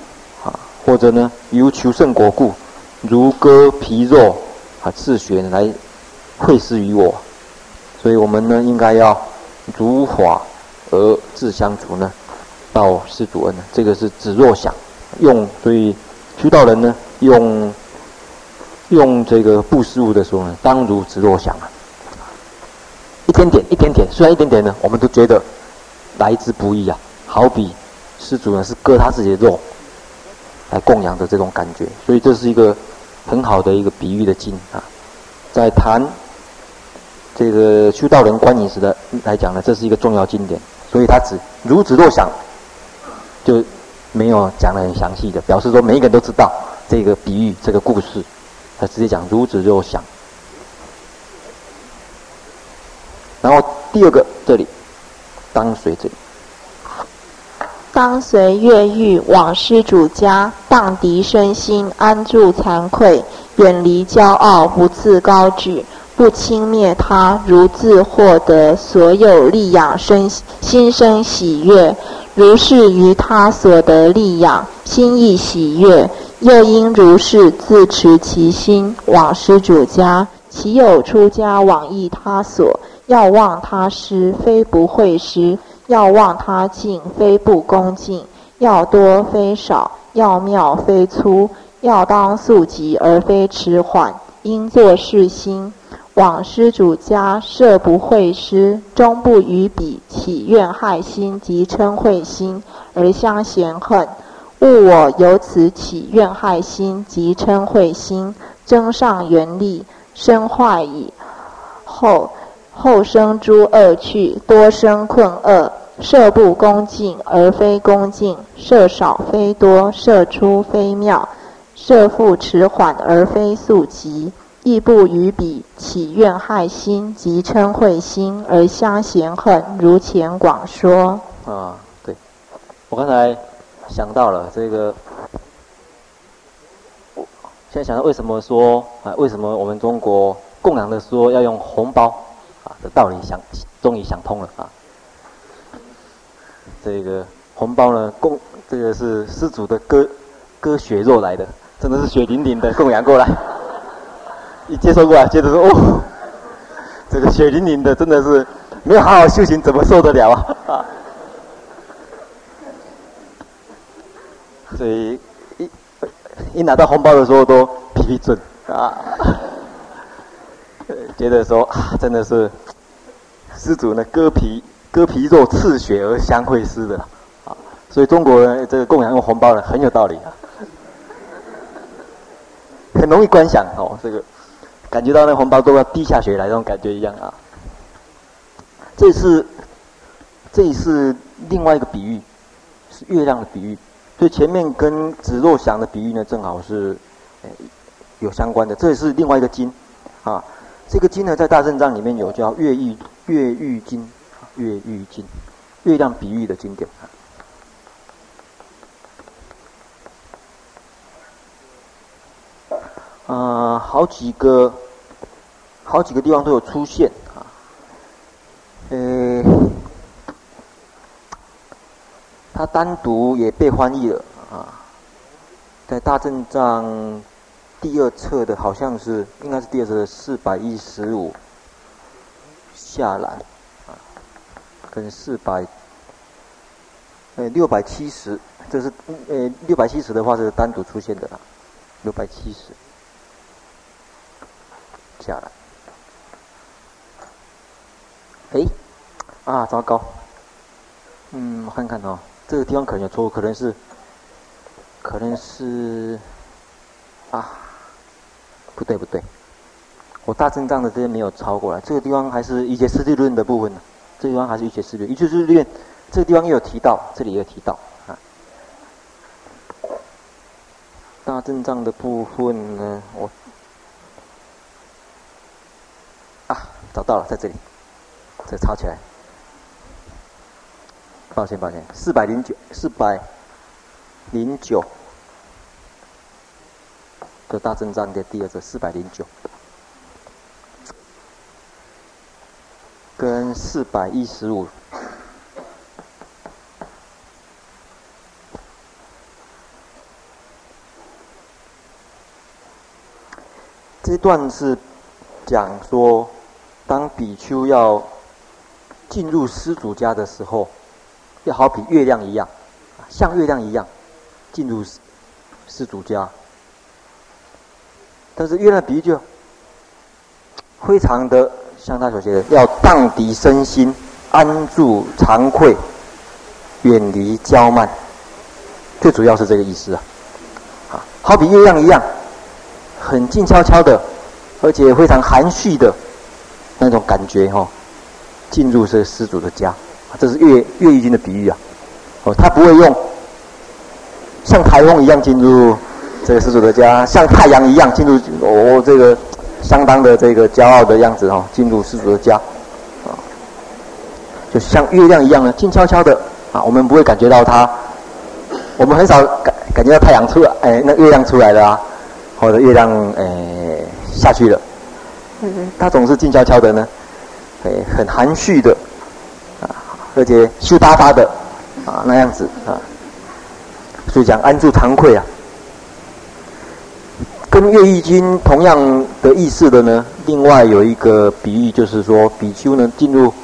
[SPEAKER 1] 啊，或者呢由求胜果故，如割皮肉。啊，自学来会施于我，所以我们呢应该要如法而自相处呢，报施主恩呢。这个是子若想用，所以修道人呢用用这个布施物的时候呢，当如子若想啊，一点点一点点，虽然一点点呢，我们都觉得来之不易啊，好比施主呢是割他自己的肉来供养的这种感觉，所以这是一个。很好的一个比喻的经啊，在谈这个修道人观饮食的来讲呢，这是一个重要经典，所以他只如子若想，就没有讲的很详细的，表示说每一个人都知道这个比喻这个故事，他直接讲如子若想。然后第二个这里，当随这里。当随越狱往施主家，荡涤身心，安住惭愧，远离骄傲，不自高举，不轻蔑他，如自获得所有利养身，心生喜悦。如是于他所得利养，心意喜悦。又应如是自持其心，往施主家。其有出家往诣他所，要忘他施，非不会施。要忘他敬，非不恭敬；要多非少；要妙非粗；要当速疾，而非迟缓。应作事心：往施主家，设不会施，终不与彼起怨害心及嗔恚心，而相嫌恨。勿我由此起怨害心及嗔恚心，增上缘力，身坏矣。后。后生诸恶趣，多生困厄。设不恭敬而非恭敬，设少非多，设出非妙，设复迟缓而非速疾，亦不与彼起怨害心即称慧心而相嫌恨。如前广说。啊，对，我刚才想到了这个，现在想到为什么说啊？为什么我们中国供养的说要用红包？这道理想终于想通了啊！这个红包呢，供这个是施主的割割血肉来的，真的是血淋淋的供养过来。一接受过来，接着说哦，这个血淋淋的，真的是没有好好修行，怎么受得了啊？啊！所以一一拿到红包的时候都皮皮准啊，觉得说啊，真的是施主呢割皮割皮肉刺血而相会师的啊，所以中国人这个供养用红包呢很有道理啊，很容易观想哦，这个。感觉到那红包都要滴下血来那种感觉一样啊！这是，这是另外一个比喻，是月亮的比喻。所以前面跟子若祥的比喻呢，正好是，有相关的。这也是另外一个经，啊，这个经呢在大正藏里面有叫月喻月喻经，月喻经，月亮比喻的经典。啊、呃，好几个，好几个地方都有出现啊。呃，它单独也被翻译了啊，在大正藏第二册的，好像是应该是第二册的四百一十五下来啊，跟四百，呃六百七十，这是呃六百七十的话是单独出现的啦，六百七十。下来，哎，啊，糟糕，嗯，我看看哦，这个地方可能有错误，可能是，可能是，啊，不对不对，我大正藏的这些没有抄过来，这个地方还是一些四地论的部分呢，这个地方还是一些四地论，瑜伽师地论，这个地方也有提到，这里也有提到啊，大正藏的部分呢，我啊。找到了，在这里，这抄起来。抱歉，抱歉，四百零九，四百零九的大正藏的第二册，四百零九，跟四百一十五，这段是讲说。当比丘要进入施主家的时候，要好比月亮一样，像月亮一样进入施主家。但是月亮比喻就非常的像他所写的，要荡涤身心，安住惭愧，远离骄慢。最主要是这个意思啊！啊，好比月亮一样，很静悄悄的，而且非常含蓄的。那种感觉哈、哦，进入这个施主的家，这是月月喻经的比喻啊。哦，他不会用像台风一样进入这个施主的家，像太阳一样进入哦这个相当的这个骄傲的样子哈、哦，进入施主的家，啊，就像月亮一样呢，静悄悄的啊，我们不会感觉到它，我们很少感感觉到太阳出来，哎，那月亮出来了啊，或者月亮哎下去了。嗯它总是静悄悄的呢，哎，很含蓄的，啊，而且羞答答的，啊，那样子啊，所以讲安住惭愧啊，跟月喻经同样的意思的呢，另外有一个比喻，就是说比丘呢进入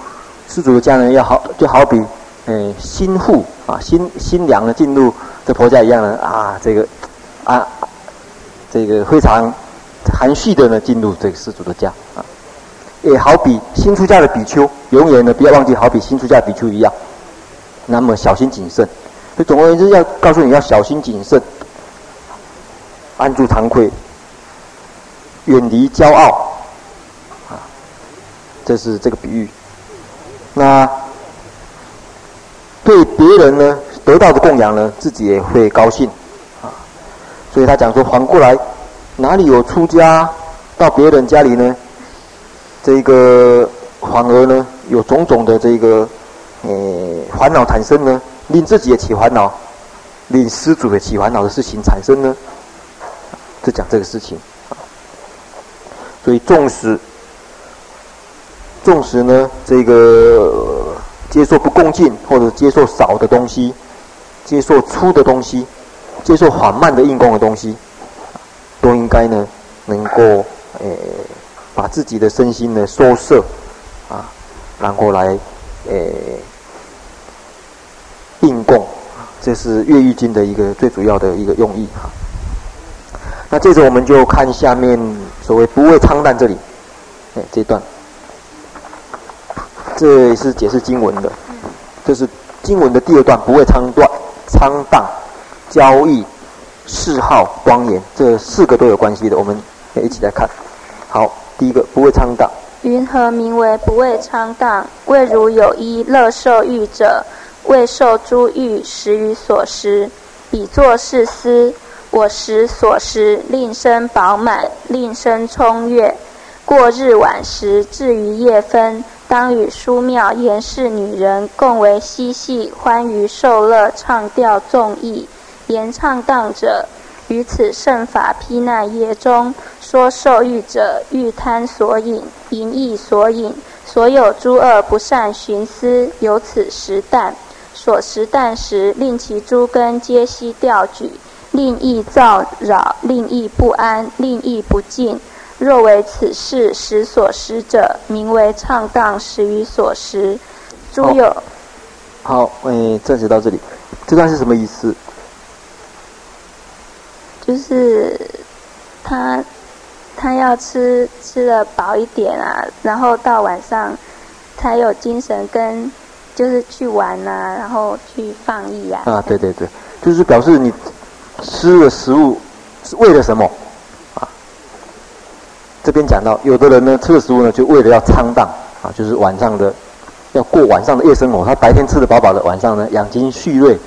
[SPEAKER 1] 施主的家人要好，就好比，哎，新妇啊，新新娘呢进入这婆家一样呢，啊，这个，啊，这个非常。含蓄的呢，进入这个施主的家啊，也好比新出家的比丘，永远呢不要忘记，好比新出家的比丘一样，那么小心谨慎。所以总而言之，要告诉你要小心谨慎，安住惭愧，远离骄傲，啊，这是这个比喻。那对别人呢得到的供养呢，自己也会高兴啊。所以他讲说，反过来。哪里有出家到别人家里呢？这个反而呢有种种的这个呃烦恼产生呢，令自己也起烦恼，令施主也起烦恼的事情产生呢，就讲这个事情。所以纵使纵使呢这个接受不恭敬或者接受少的东西，接受粗的东西，接受缓慢的运功的东西，都应该呢能够诶、把自己的身心呢收摄啊，然后来诶运功，这是《越狱经》的一个最主要的一个用意哈。那接着我们就看下面所谓不畏苍荡这里，哎这段。这也是解释经文的，这是经文的第二段，不畏苍断、苍荡、交易、嗜好、庄严，这四个都有关系的，我们一起来看。好，第一个不畏苍荡。
[SPEAKER 3] 云何名为不畏苍荡？谓如有一乐受欲者，为受诸欲，食于所食，彼作是思：我食所食，令身饱满，令身充悦。过日晚时，至于夜分。当与书庙严饰女人共为嬉戏欢娱受乐唱调综艺，言唱荡者，于此圣法毘奈耶中，说受欲者欲贪所引，淫逸所引，所有诸恶不善寻思，由此食啖。所食啖时，令其诸根皆悉调举，令意躁扰，令意不安，令意不净。若为此事食所食者，名为唱荡食于所食。诸有
[SPEAKER 1] 好，哎，暂时到这里。这段是什么意思？
[SPEAKER 3] 就是他他要吃吃的饱一点啊，然后到晚上才有精神跟就是去玩啊，然后去放逸啊。
[SPEAKER 1] 啊，对对对，就是表示你吃的食物是为了什么？啊这边讲到，有的人呢吃的食物呢，就为了要苍荡啊，就是晚上的要过晚上的夜生活。他白天吃得饱饱的，晚上呢养精蓄锐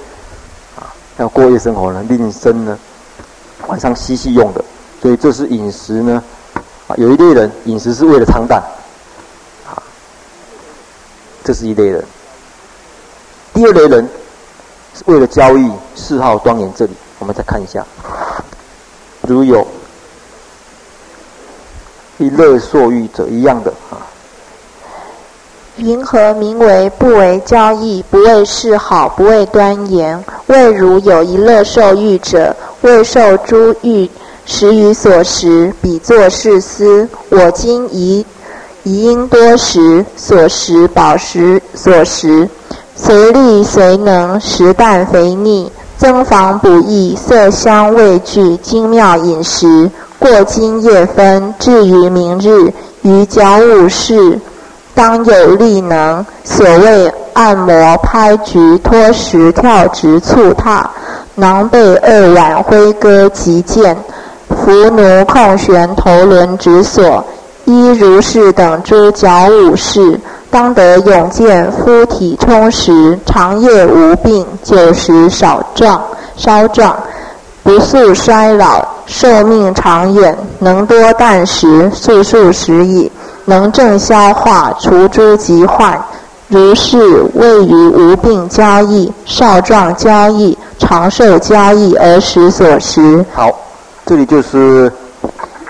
[SPEAKER 1] 啊，要过夜生活呢，令身呢晚上嬉戏用的。所以这是饮食呢啊，有一类人饮食是为了苍荡啊，这是一类人。第二类人是为了交易、嗜好、庄严。这里我们再看一下，如有。以乐受欲者一样的啊。
[SPEAKER 2] 云何名为不为交易，不为嗜好，不为端严？谓如有一乐受欲者，为受诸欲，食于所食，彼作是思：我今宜宜应多食，所食饱食所食，随力随能，食啖肥腻，增房补益，色香味俱，精妙饮食。过今夜分，至于明日，于郊务事，当有力能。所谓按摩、拍局、脱石、跳直、促踏、囊被、二碗、挥戈、击剑、扶奴、控弦、头轮、指锁，依如是等诸郊务事，当得勇健，肤体充实，长夜无病，久食少壮，稍壮。不速衰老，寿命长远，能多淡食，速速食矣，能正消化，除诸疾患。如是谓于无病骄逸，少壮骄逸，长寿骄逸而食所食。
[SPEAKER 1] 好，这里就是，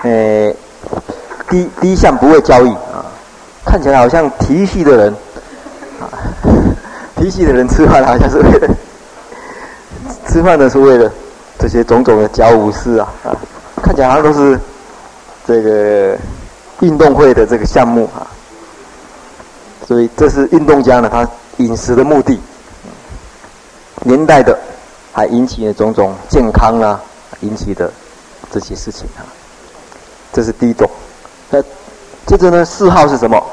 [SPEAKER 1] 呃，第第一项不会交易，看起来好像提戏的人，啊，提戏的人吃饭好像是为了，吃饭的是为了。这些种种的家务事啊，啊，看起来好像都是这个运动会的这个项目啊，所以这是运动家呢，他饮食的目的，年代的还引起了种种健康啊，引起的这些事情啊，这是第一种。那接着呢，四号是什么？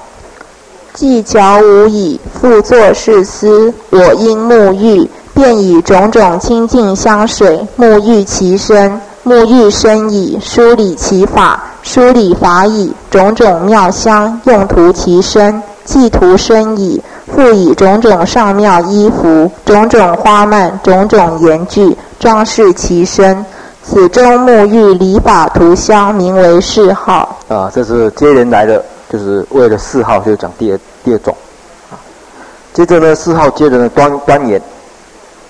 [SPEAKER 2] 既嚼无已，复作是思：我应沐浴。便以种种清净香水沐浴其身，沐浴身矣，梳理其法，梳理法矣，种种妙香用涂其身，既涂身矣，复以种种上妙衣服、种种花蔓、种种严具装饰其身。此中沐浴礼法涂香，名为四号。
[SPEAKER 1] 啊，这是接连来的，就是为了四号，就讲第二第二种。接着呢，四号接着呢端端言，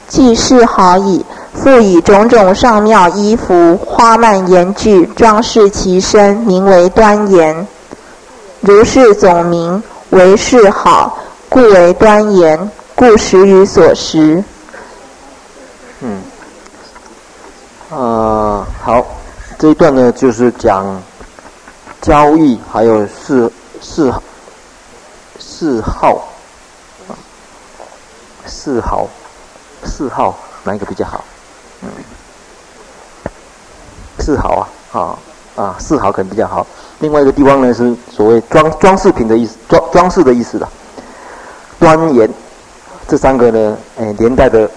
[SPEAKER 2] 既是好矣，复以种种上妙衣服、花蔓言具装饰其身，名为端言。如是总名为是好，故为端言，故时于所时。
[SPEAKER 1] 嗯，啊，好，这一段呢就是讲。交易，还有嗜嗜嗜好，嗜好，嗜好哪一个比较好？嗯，嗜好啊，啊啊，嗜好可能比较好。另外一个地方呢是所谓装装饰品的意思，装装饰的意思的。端严这三个呢，哎，连带的，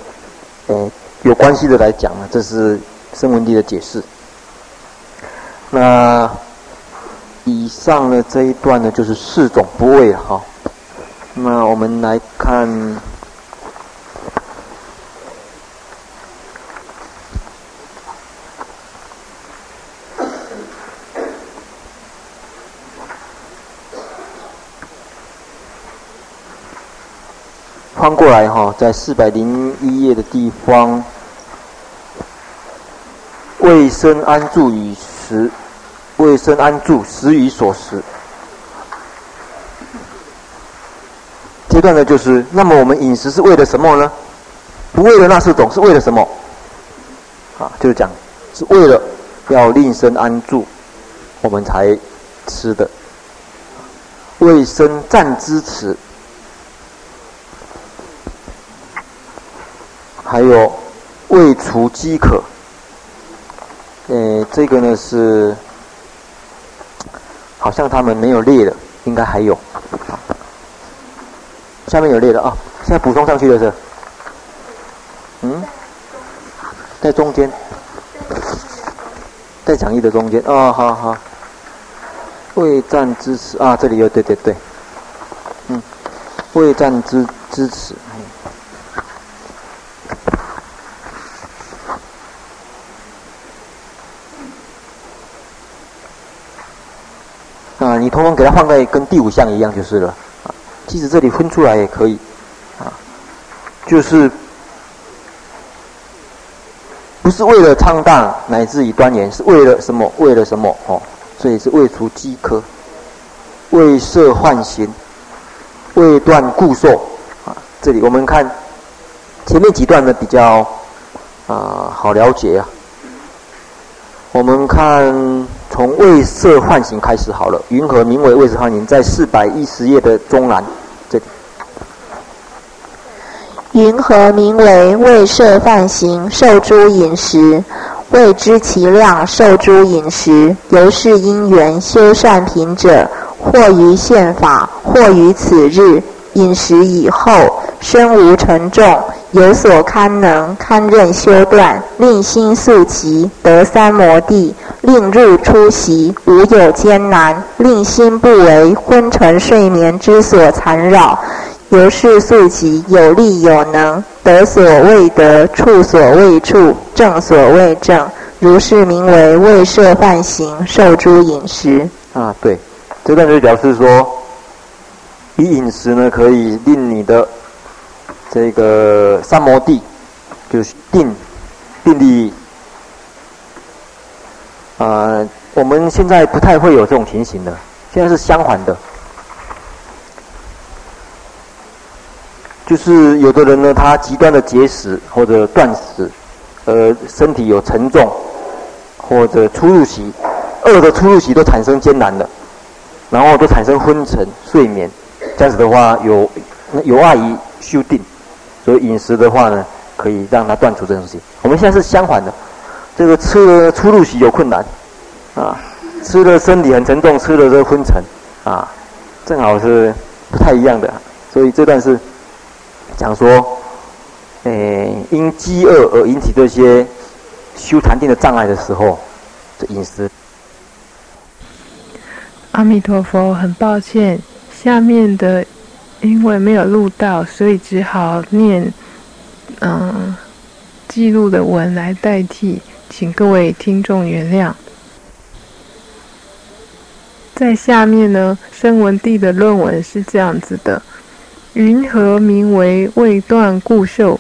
[SPEAKER 1] 哎，有关系的来讲呢，这是。声闻地的解释。那以上呢这一段呢，就是四种不畏了哈。那我们来看，翻过来哈，在四百零一页的地方。为生安住与食，为身安住，食以所食。阶段呢，就是那么我们饮食是为了什么呢？不为了那四种，是为了什么？啊，就是讲是为了要令身安住，我们才吃的。为身暂之持，还有为除饥渴。呃，这个呢是，好像他们没有裂的，应该还有。下面有裂的啊，现在补充上去的是，嗯，在中间，在讲义的中间哦，好好。未战之耻啊，这里有对对对，嗯，未战之之耻。啊，通通给它放在跟第五项一样就是了。啊，即使这里分出来也可以。啊，就是不是为了畅大乃至于端严，是为了什么？为了什么？哦，所以是为除饥渴，为设幻形，为断故受。啊，这里我们看前面几段呢比较啊好了解啊。我们看。从为摄患刑开始好了。云何名为为摄患刑？在四百一十页的中栏这里。
[SPEAKER 2] 云何名为为摄患刑？受诸饮食，未知其量，受诸饮食。由是因缘修善品者，或于现法，或于此日饮食以后，身无沉重，有所堪能，堪任修断，令心速期，得三摩地。令入出息，无有艰难；令心不为昏沉睡眠之所缠绕，由是速期，有力有能，得所未得，处所未处，正所未正。如是名为为摄患刑，受诸饮食。
[SPEAKER 1] 啊，对，这段就表示说，以饮食呢，可以令你的这个三摩地，就是定定力。呃，我们现在不太会有这种情形的，现在是相反的，就是有的人呢，他极端的节食或者断食，呃，身体有沉重，或者出入息，饿的出入息都产生艰难的，然后都产生昏沉睡眠，这样子的话有有碍于修定，所以饮食的话呢，可以让他断除这东西。我们现在是相反的。这个吃了出入息有困难，啊，吃了身体很沉重，吃了这个昏沉，啊，正好是不太一样的，所以这段是讲说，诶、哎，因饥饿而引起这些修禅定的障碍的时候，这饮食。
[SPEAKER 4] 阿弥陀佛，很抱歉，下面的因为没有录到，所以只好念，嗯，记录的文来代替。请各位听众原谅。在下面呢，声闻地的论文是这样子的：云何名为未断故受？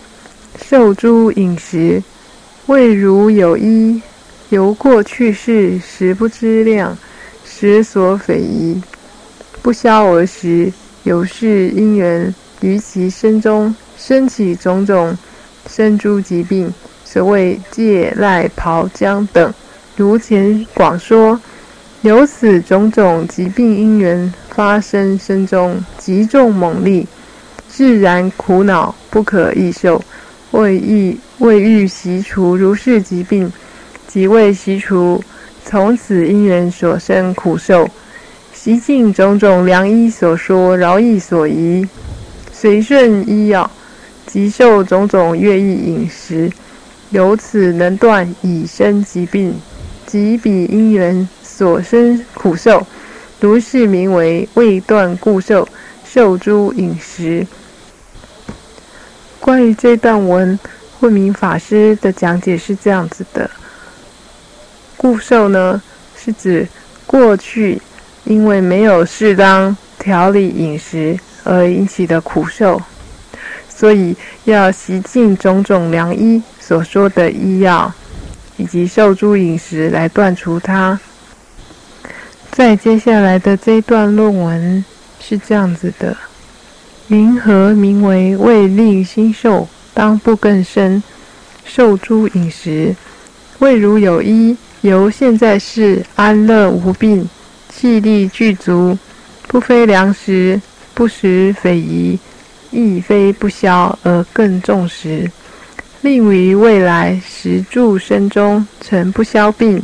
[SPEAKER 4] 受诸饮食，未如有一，由过去世食不知量，食所匪夷，不消而食，由是因缘于其身中生起种种生诸疾病。所谓疥癞、疱浆等，如前广说，由此种种疾病因缘发生身中极重猛力，自然苦恼不可易受。为欲为欲习除如是疾病，即为习除从此因缘所生苦受，习尽种种良医所说饶益所宜，随顺医药，即受种种乐意饮食，由此能断已生疾病，及彼因缘所生苦受，如是名为未断故受，受诸饮食。关于这段文，慧明法师的讲解是这样子的：故受呢，是指过去因为没有适当调理饮食而引起的苦受，所以要习尽种种良医所说的医药，以及受诸饮食来断除它。在接下来的这段论文是这样子的。云何名为未令心受，当不更生，受诸饮食？未如有医，由现在世安乐无病，气力具足，不非粮食，不食匪夷，亦非不消而更重食，令于未来时住身中成不消病，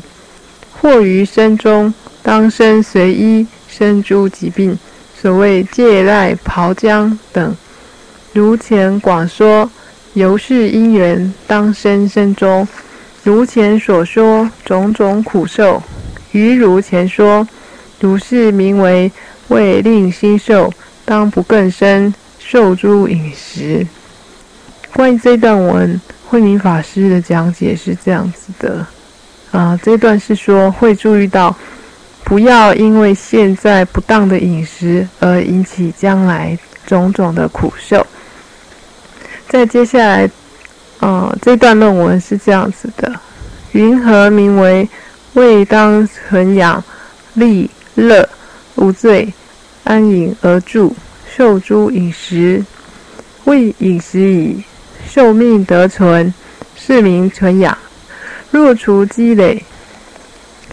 [SPEAKER 4] 或于身中当生随医生诸疾病。所谓疥癞疱浆等，如前广说，由是因缘当生身中，如前所说种种苦受，于如前说，如是名为为令心受，当不更生，受诸饮食。关于这段文，慧明法师的讲解是这样子的，啊，这段是说会注意到。不要因为现在不当的饮食而引起将来种种的苦受。再接下来，啊，这段论文是这样子的：云何名为为当存养利乐无罪安隐而住受诸饮食？为饮食已，寿命得存，是名存养。若除积累，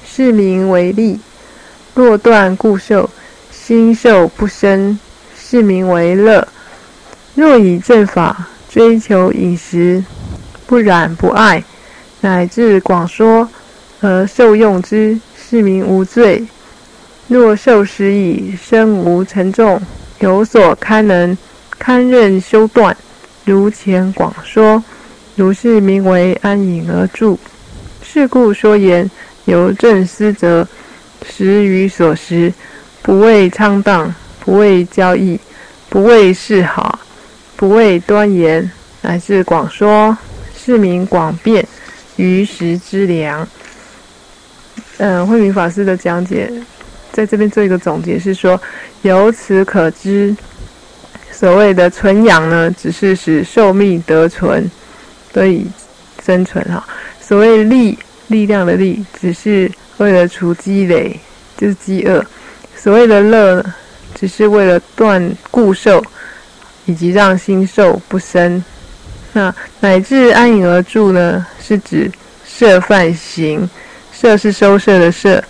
[SPEAKER 4] 是名为利。若断故受，心受不生，是名为乐。若以正法追求饮食，不染不爱，乃至广说而受用之，是名无罪。若受食已，身无沉重，有所堪能，堪任修断，如前广说，如是名为安隐而住。是故说言，由正思则。食与所食，不为昌当，不为交易，不为示好，不为端严，乃至广说，是名广辩于食之良。嗯，慧明法师的讲解，在这边做一个总结，是说，由此可知，所谓的存养呢，只是使寿命得存，得以生存哈。所谓力，力量的力，只是。为了除积累，就是饥饿；所谓的乐，只是为了断固寿，以及让心寿不生。那乃至安隐而住呢？是指摄犯行，摄是收摄的摄，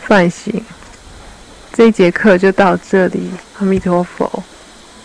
[SPEAKER 4] 犯行。这一节课就到这里，阿弥陀佛。